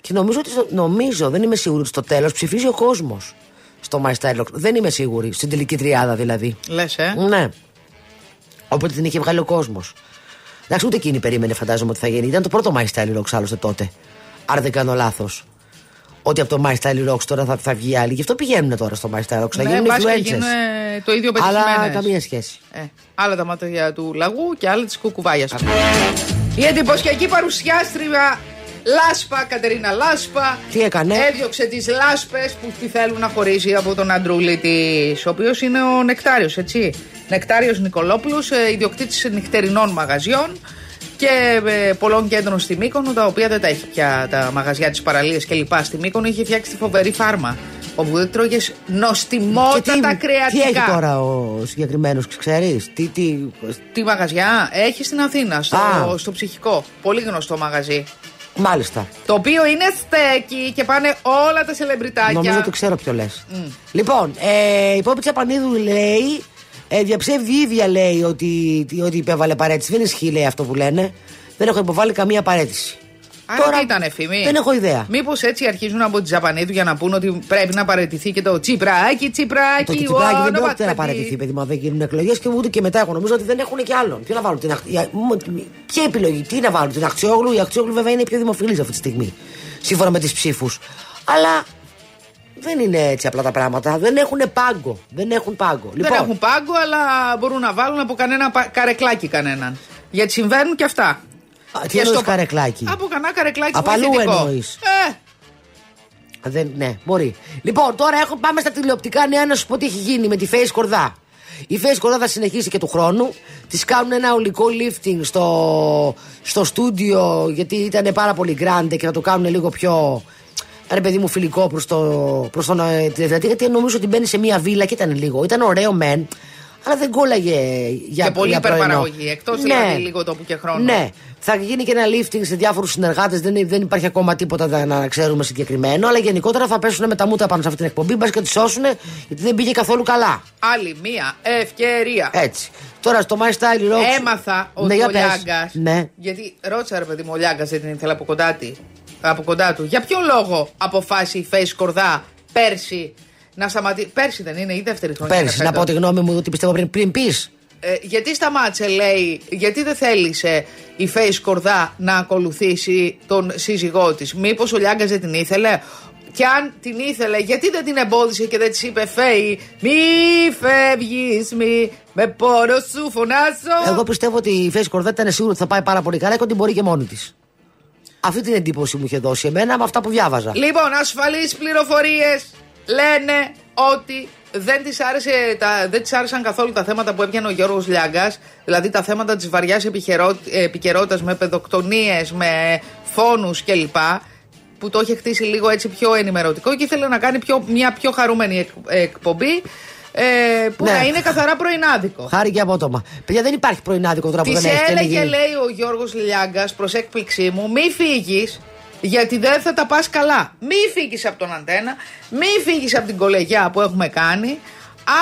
Και νομίζω ότι στο- νομίζω, δεν είμαι σίγουρη ότι στο τέλος ψηφίζει ο κόσμος στο My Style Lock. Δεν είμαι σίγουρη, στην τελική τριάδα δηλαδή. Λες, ε; Ναι. Όποτε την είχε βγάλει ο κόσμος. Εντάξει, ούτε εκείνη περίμενε, φαντάζομαι ότι θα γίνει. Ήταν το πρώτο My Style Rocks άλλωστε τότε. Άρα δεν κάνω λάθος. Ότι από το My Style Rocks τώρα θα, θα βγει άλλη. Γι' αυτό πηγαίνουν τώρα στο My Style Rocks. θα Ναι, γίνουν μπας και influencers. γίνουν ε, το ίδιο Αλλά πετυχημένες. καμία σχέση. Ε, άλλα τα μάτια του λαγού και άλλα της κουκουβάγια. Η εντυπωσιακή παρουσιάστρια Λάσπα, Κατερίνα Λάσπα. Τι έκανε; Έδιωξε τις λάσπες που τη θέλουν να χωρίσει από τον αντρούλη της, ο οποίος είναι ο Νεκτάριος, έτσι. Νεκτάριος Νικολόπουλος, ιδιοκτήτης νυχτερινών μαγαζιών και ε, πολλών κέντρων στη Μύκονο, τα οποία δεν τα έχει πια τα μαγαζιά της παραλία και λοιπά στη Μύκονο. Είχε φτιάξει τη φοβερή φάρμα Όπου δεν τρώγες νοστιμότατα κρεατικά. τι έχει τώρα ο συγκεκριμένος, ξέρεις; Τι, τι, Τι μαγαζιά; Έχει στην Αθήνα, στο, Α. στο ψυχικό. Πολύ γνωστό μαγαζί. μάλιστα. Το οποίο είναι στέκι και πάνε όλα τα σελεμπριτάκια. Νομίζω ότι ξέρω ποιο λες. Λοιπόν, ε, η Πόπη Τσαπανίδου λέει, ε, διαψεύδει η ίδια λέει ότι, ότι υπέβαλε παρέτηση. Δεν ισχύει λέει αυτό που λένε. Δεν έχω υποβάλει καμία παρέτηση. Άρα τι ήταν φήμη. Δεν έχω ιδέα. Μήπως έτσι αρχίζουν από τη Ζαπανίδου για να πούν ότι πρέπει να παραιτηθεί και το τσιπράκι, τσιπράκι, Το τσιπράκι δεν όνομα πρόκειται να κάτι. παραιτηθεί, παιδί μου. αν Δεν γίνουν εκλογές και ούτε και μετά. Εγώ νομίζω ότι δεν έχουν και άλλον. Ποιο να βάλουν την αχ- η- μ- Ποια επιλογή, τι να βάλουν, την Αχτσιόγλου. Η Αχτσιόγλου βέβαια είναι η πιο δημοφιλής αυτή τη στιγμή. Σύμφωνα με τις ψήφους. Αλλά δεν είναι έτσι απλά τα πράγματα. Δεν έχουν πάγκο. Δεν έχουν πάγκο. Δεν έχουν πάγκο, αλλά μπορούν να βάλουν από κανένα πα- καρεκλάκι κανέναν. Γιατί συμβαίνουν και αυτά. Α, τι Και εννοείς στο- καρεκλάκι; Από κανένα καρεκλάκι Απαλού βοηθητικό. εννοείς; Ε, Δεν, ναι, μπορεί. Λοιπόν, τώρα έχω, πάμε στα τηλεοπτικά νέα να σου πω τι έχει γίνει με τη Face Κορδά. Η Face Κορδά θα συνεχίσει και του χρόνου. Της κάνουν ένα ολικό lifting στο, στο στούντιο γιατί ήταν πάρα πολύ grande και θα το κάνουν λίγο πιο. Ρε παιδί μου, φιλικό προς το, προς τον ε, τηλεθεατή. Γιατί νομίζω ότι μπαίνει σε μια βίλα και ήταν λίγο. Ήταν ωραίο μεν, αλλά δεν κόλλαγε για και πολύ για πρωινό. υπερπαραγωγή. Εκτός Ναι. δηλαδή λίγο τόπου και χρόνο. Ναι. Θα γίνει και ένα lifting σε διάφορους συνεργάτες. Δεν, δεν υπάρχει ακόμα τίποτα να- να ξέρουμε συγκεκριμένο. Αλλά γενικότερα θα πέσουν με τα μούτα πάνω σε αυτή την εκπομπή. Μπας και τη σώσουν γιατί δεν πήγε καθόλου καλά. Άλλη μία ευκαιρία. Έτσι. Τώρα στο My Style Rocks. Έμαθα Ναι, ότι για ο πες. Λιάγκα. Ναι. Γιατί ρώτησα ρε παιδί μου, ο Λιάγκας δεν την ήθελε από κοντά, τη, από κοντά του. Για ποιο λόγο αποφάσισε η Face Κορδά πέρσι να σταματήσει. Πέρσι δεν είναι, η δεύτερη χρονιά. Πέρυσι, είναι να πω φέτος. τη γνώμη μου ότι πιστεύω πριν, πριν πεις. Ε, γιατί σταμάτησε, λέει, γιατί δεν θέλησε η Face Κορδά να ακολουθήσει τον σύζυγό της; Μήπως ο Λιάγκα δεν την ήθελε; Και αν την ήθελε, γιατί δεν την εμπόδισε και δεν της είπε Φέη, Μη φεύγεις, μη με πόνο σου φωνάζω. Εγώ πιστεύω ότι η Face Κορδά ήταν σίγουρο ότι θα πάει πάρα πολύ καλά και ότι μπορεί και μόνη της. Αυτή την εντύπωση μου είχε δώσει εμένα με αυτά που διάβαζα. Λοιπόν, ασφαλείς πληροφορίες λένε ότι δεν της, άρεσε, τα, δεν της άρεσαν καθόλου τα θέματα που έπιανε ο Γιώργος Λιάγκας, δηλαδή τα θέματα της βαριάς επικαιρότητας με παιδοκτονίες, με φόνους κλπ. Που το είχε χτίσει λίγο έτσι πιο ενημερωτικό και ήθελε να κάνει πιο, μια πιο χαρούμενη εκ- εκπομπή ε, που Ναι. να είναι καθαρά πρωινάδικο. Χάρη και απότομα. Παιδιά δεν υπάρχει πρωινάδικο τώρα που Της δεν έχεις έλεγε, τελεγεί. λέει ο Γιώργος Λιάγκας, προς έκπληξή μου, μη φύγεις, γιατί δεν θα τα πας καλά. Μη φύγεις από τον αντένα, μη φύγεις από την κολεγιά που έχουμε κάνει.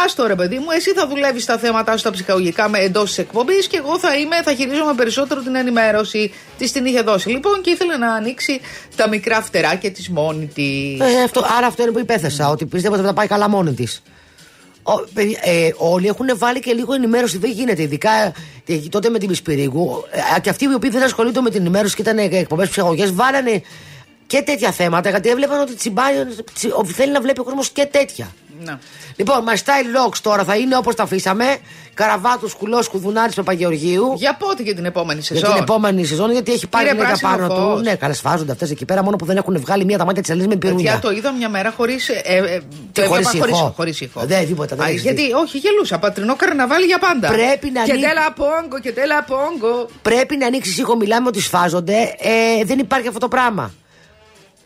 Άστο ρε παιδί μου, εσύ θα δουλεύεις στα θέματα σου τα ψυχαγωγικά εντός της εκπομπής και εγώ θα είμαι, θα χειρίζομαι περισσότερο την ενημέρωση. Της την είχε δώσει λοιπόν και ήθελε να ανοίξει τα μικρά φτεράκια της μόνη της. Ε, αυτό, άρα αυτό είναι που υπέθεσα, ότι πίστευα ότι θα τα πάει καλά μόνη της. Ε, όλοι έχουν βάλει και λίγο ενημέρωση, δεν γίνεται. Ειδικά ε, τότε με την Πισπυρίγου. Ε, και αυτοί οι οποίοι δεν ασχολούνται με την ενημέρωση και ήταν εκπομπές ψυχαγωγές, βάλανε και τέτοια θέματα γιατί έβλεπαν ότι τσιμπάει, τσι- ότι θέλει να βλέπει ο κόσμος και τέτοια. Να. Λοιπόν, My Style Rocks τώρα θα είναι όπως τα αφήσαμε. Καραβάτου, κουλός, κουδουνάρης Παπαγεωργίου. Για πότε και την επόμενη Για σεζόν; την επόμενη σεζόν, γιατί έχει πάρει Πήρε λίγα πράσινο πάνω φως. του. Ναι, καλά, σφάζονται αυτές εκεί πέρα, μόνο που δεν έχουν βγάλει μία τα μάτια της Ελίζα με πυρούνια. Παιδιά, το είδα μια μέρα χωρίς. Ε, ε, το χωρίς έβλεπα χωρίς- ηχό. χωρίς ηχό. Δεν, τίποτα, δεν Α, έχεις γιατί, δει. όχι, γελούσα. Πατρινό καρναβάλι για πάντα. Πρέπει να Και ανοίξει- τέλα πόγκο, και τέλα πόγκο. Πρέπει να ανοίξεις ήχο, μιλάμε ότι σφάζονται. Ε, δεν υπάρχει αυτό το πράγμα.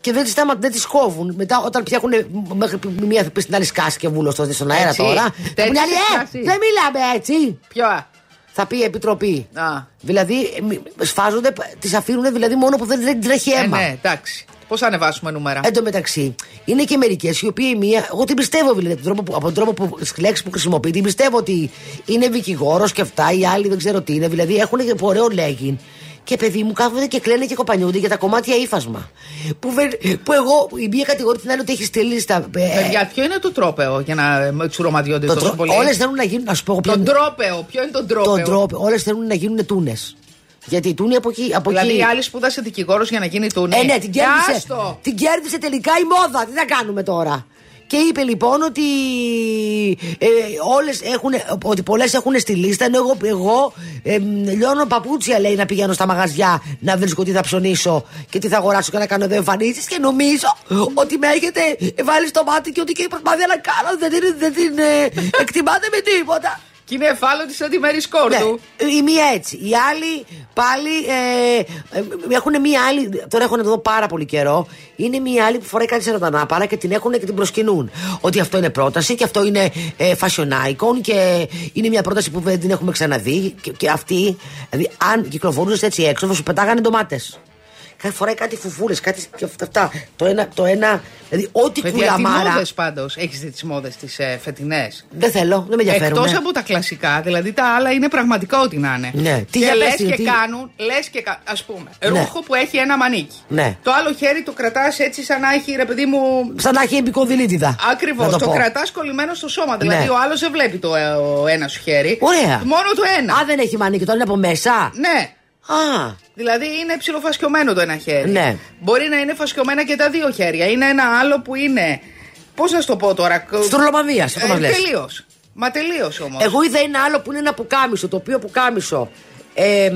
Και δεν τι δεν τις κόβουν. Μετά, όταν πιάχουν μέχρι που μία θα πεις στην άλλη σκάσει και βούλος στον αέρα Έτσι. τώρα. Θα Τέτοιες πούνε άλλοι, ε, σκάσεις. δεν μιλάμε έτσι. Ποιο; α; Θα πει η επιτροπή. Α. Δηλαδή, ε, μη- σφάζονται, τις αφήνουν δηλαδή μόνο που δεν, δεν τρέχει Ε, αίμα. ναι, εντάξει. Πώς ανεβάσουμε νούμερα; Εν τω μεταξύ, είναι και μερικές οι οποίοι η μία. Εγώ την πιστεύω δηλαδή, τον τρόπο που, από τον τρόπο που στις λέξεις που χρησιμοποιεί. Την πιστεύω ότι είναι δικηγόρος και αυτά. Οι άλλοι δεν ξέρω τι είναι. Δηλαδή έχουν και ωραίο λέγκιν. Και παιδί μου κάθονται και κλαίνε και κοπανιούνται για τα κομμάτια ύφασμα. Που, βε- που εγώ, η μία κατηγορεί την άλλη ότι έχει στείλει στα. ε, Παιδιά, ποιο είναι το τρόπεο για να ε, τσουρωματιώνται το τόσο τρο- πολύ; Όλες θέλουν να γίνουν. Να σου πω εγώ ποιο Τον είναι- τρόπεο, ποιο είναι τον τρόπεο; τον τρόπο. Όλες θέλουν να γίνουν τούνες. Γιατί η τούνη από εκεί. Από Δηλαδή εκεί η άλλη σπούδασε δικηγόρος για να γίνει τούνη. Ε, ναι, την κέρδισε, Άστο. την κέρδισε τελικά η μόδα. Τι θα κάνουμε τώρα; Και είπε λοιπόν ότι ε, όλες έχουν, ότι πολλές έχουν στη λίστα ενώ εγώ, εγώ ε, μ, λιώνω παπούτσια λέει να πηγαίνω στα μαγαζιά να βρίσκω τι θα ψωνίσω και τι θα αγοράσω και να κάνω εδώ εμφανίσεις και νομίζω ότι με έχετε βάλει στο μάτι και ότι και η προσπάθεια να κάνω δεν την, δεν την ε, εκτιμάτε με τίποτα. Και είναι εφάλωτη σαν τη Μέρι Σκόρδου. Ναι, η μία έτσι. Οι άλλοι πάλι ε, ε, έχουν μία άλλη. Τώρα έχουν εδώ πάρα πολύ καιρό. Είναι μία άλλη που φοράει κάτι σαν τα και την έχουν και την προσκυνούν. Ότι αυτό είναι πρόταση και αυτό είναι ε, fashion icon και είναι μια πρόταση που δεν την έχουμε ξαναδεί. Και, και αυτή, δηλαδή, αν κυκλοφορούσες έτσι έξω, θα σου πετάγανε ντομάτες. Κάθε φοράει κάτι φουφούρε, κάτι και αυτά. Το ένα, το ένα. Δηλαδή, ό,τι κουλαμάρα. Τι μόδες πάντως. Έχεις δει τις μόδες τις ε, φετινές; Δεν θέλω, δεν με ενδιαφέρουν. Εκτός από τα κλασικά, δηλαδή τα άλλα είναι πραγματικά ό,τι να είναι. Ναι. Τι και λες και τι... κάνουν, λες και. Α πούμε, ναι. ρούχο που έχει ένα μανίκι. Ναι. Το άλλο χέρι το κρατάς έτσι σαν να έχει ρε παιδί μου. Σαν να έχει επικοδηλήτηδα. Ακριβώς. Το, το κρατάς κολλημένο στο σώμα. Δηλαδή ναι. ο άλλος δεν βλέπει το ε, ένας σου χέρι. Ωραία. Μόνο το ένα. Α, δεν έχει μανίκι, το είναι από μέσα. Ναι. Α. Δηλαδή είναι ψιλοφασκιωμένο το ένα χέρι. Ναι. Μπορεί να είναι φασκιωμένα και τα δύο χέρια. Είναι ένα άλλο που είναι. Πώς να σου το πω τώρα. Στρολομανδία, αυτό μας λες. Τελείως. Μα τελείως όμως. Εγώ είδα ένα άλλο που είναι ένα πουκάμισο. Το οποίο πουκάμισο. Ε,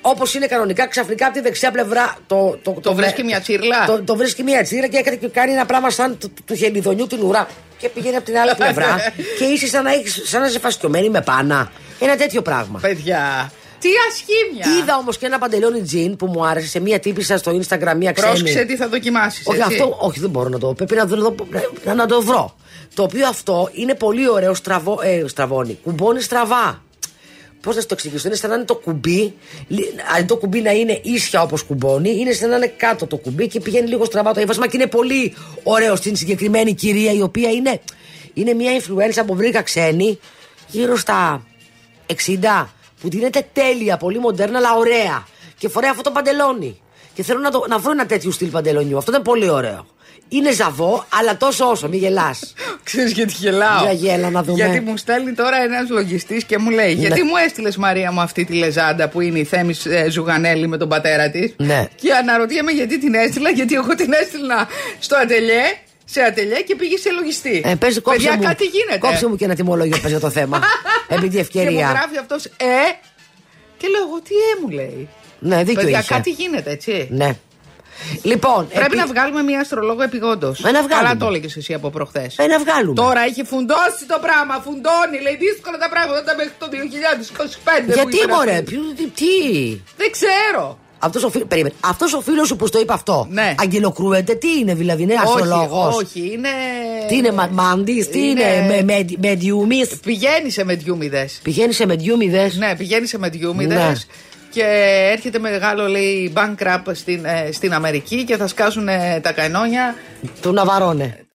Όπως είναι κανονικά, ξαφνικά από τη δεξιά πλευρά το. Το, το, το βρίσκει μια τσίρλα. Το, το βρίσκει μια τσίρλα και κάνει ένα πράγμα σαν του, του χελιδονιού την ουρά. Και πηγαίνει από την άλλη πλευρά (laughs) και είσαι σαν να, έχεις, σαν να είσαι φασκιωμένη με πάνα. Ένα τέτοιο πράγμα. Παιδιά. Τι ασχήμια. Είδα όμως και ένα παντελόνι τζιν που μου άρεσε σε μία τύπησα στο Instagram, μία ξένη. Πρόσεξε τι θα δοκιμάσεις. Όχι, αυτό, όχι, δεν μπορώ να το. Πρέπει να, το, να, να το βρω. Το οποίο αυτό είναι πολύ ωραίο, στραβό, ε, στραβώνει. Κουμπώνει στραβά. Πώς να το εξηγήσω, είναι σαν να είναι το κουμπί, αν το κουμπί να είναι ίσια όπως κουμπώνει, είναι σαν να είναι κάτω το κουμπί και πηγαίνει λίγο στραβά το ύφασμα και είναι πολύ ωραίο στην συγκεκριμένη κυρία η οποία είναι, είναι μια influencer που βρήκα ξένη γύρω στα 60 που δίνεται τέλεια, πολύ μοντέρνα, αλλά ωραία. Και φοράει αυτό το παντελόνι. Και θέλω να, το, να βρω ένα τέτοιο στυλ παντελονιού. Αυτό είναι πολύ ωραίο. Είναι ζαβό, αλλά τόσο όσο, μη γελάς. (laughs) Ξέρεις γιατί γελάω; Για γέλα, να δούμε. Γιατί μου στέλνει τώρα ένας λογιστής και μου λέει: ναι. Γιατί μου έστειλες Μαρία μου αυτή τη λεζάντα που είναι η Θέμης ε, Ζουγανέλη με τον πατέρα της; Ναι. Και αναρωτιέμαι γιατί την έστειλα, γιατί εγώ την έστειλα στο ατελιέ σε ατελιέ και πήγε σε λογιστή. Ε, πες, Παιδιά, μου, κάτι γίνεται. Κόψε μου και ένα τιμολόγιο πες για το θέμα. (laughs) Επειδή ευκαιρία. Και μου γράφει αυτός, ε. Και λέω εγώ, τι ε μου λέει. Ναι, δίκιο Παιδιά, είχε. κάτι γίνεται, έτσι. Ναι. Λοιπόν, Πρέπει επί... να βγάλουμε μια αστρολόγο επιγόντως. Ε, να Καλά το έλεγες εσύ από προχθές. Ε, να βγάλουμε. Τώρα έχει φουντώσει το πράγμα, φουντώνει. Λέει δύσκολα τα πράγματα μέχρι το 2025. Γιατί μωρέ, τι; Δεν ξέρω. Αυτός ο, φίλος, Αυτός ο φίλος σου που το είπε αυτό. Ναι. Αγγελοκρούεται, τι είναι, δηλαδή, είναι αστρολόγο. Όχι, όχι, είναι. Τι είναι, μάντης, τι είναι, είναι με, με, Πηγαίνει σε μεντιούμιδε. Πηγαίνεις σε μεντιούμιδε. Ναι, πηγαίνει σε μεντιούμιδε. Ναι. Και έρχεται μεγάλο, λέει, bankrupt στην, ε, στην Αμερική και θα σκάσουν τα κανόνια. Του Ναβαρώνε.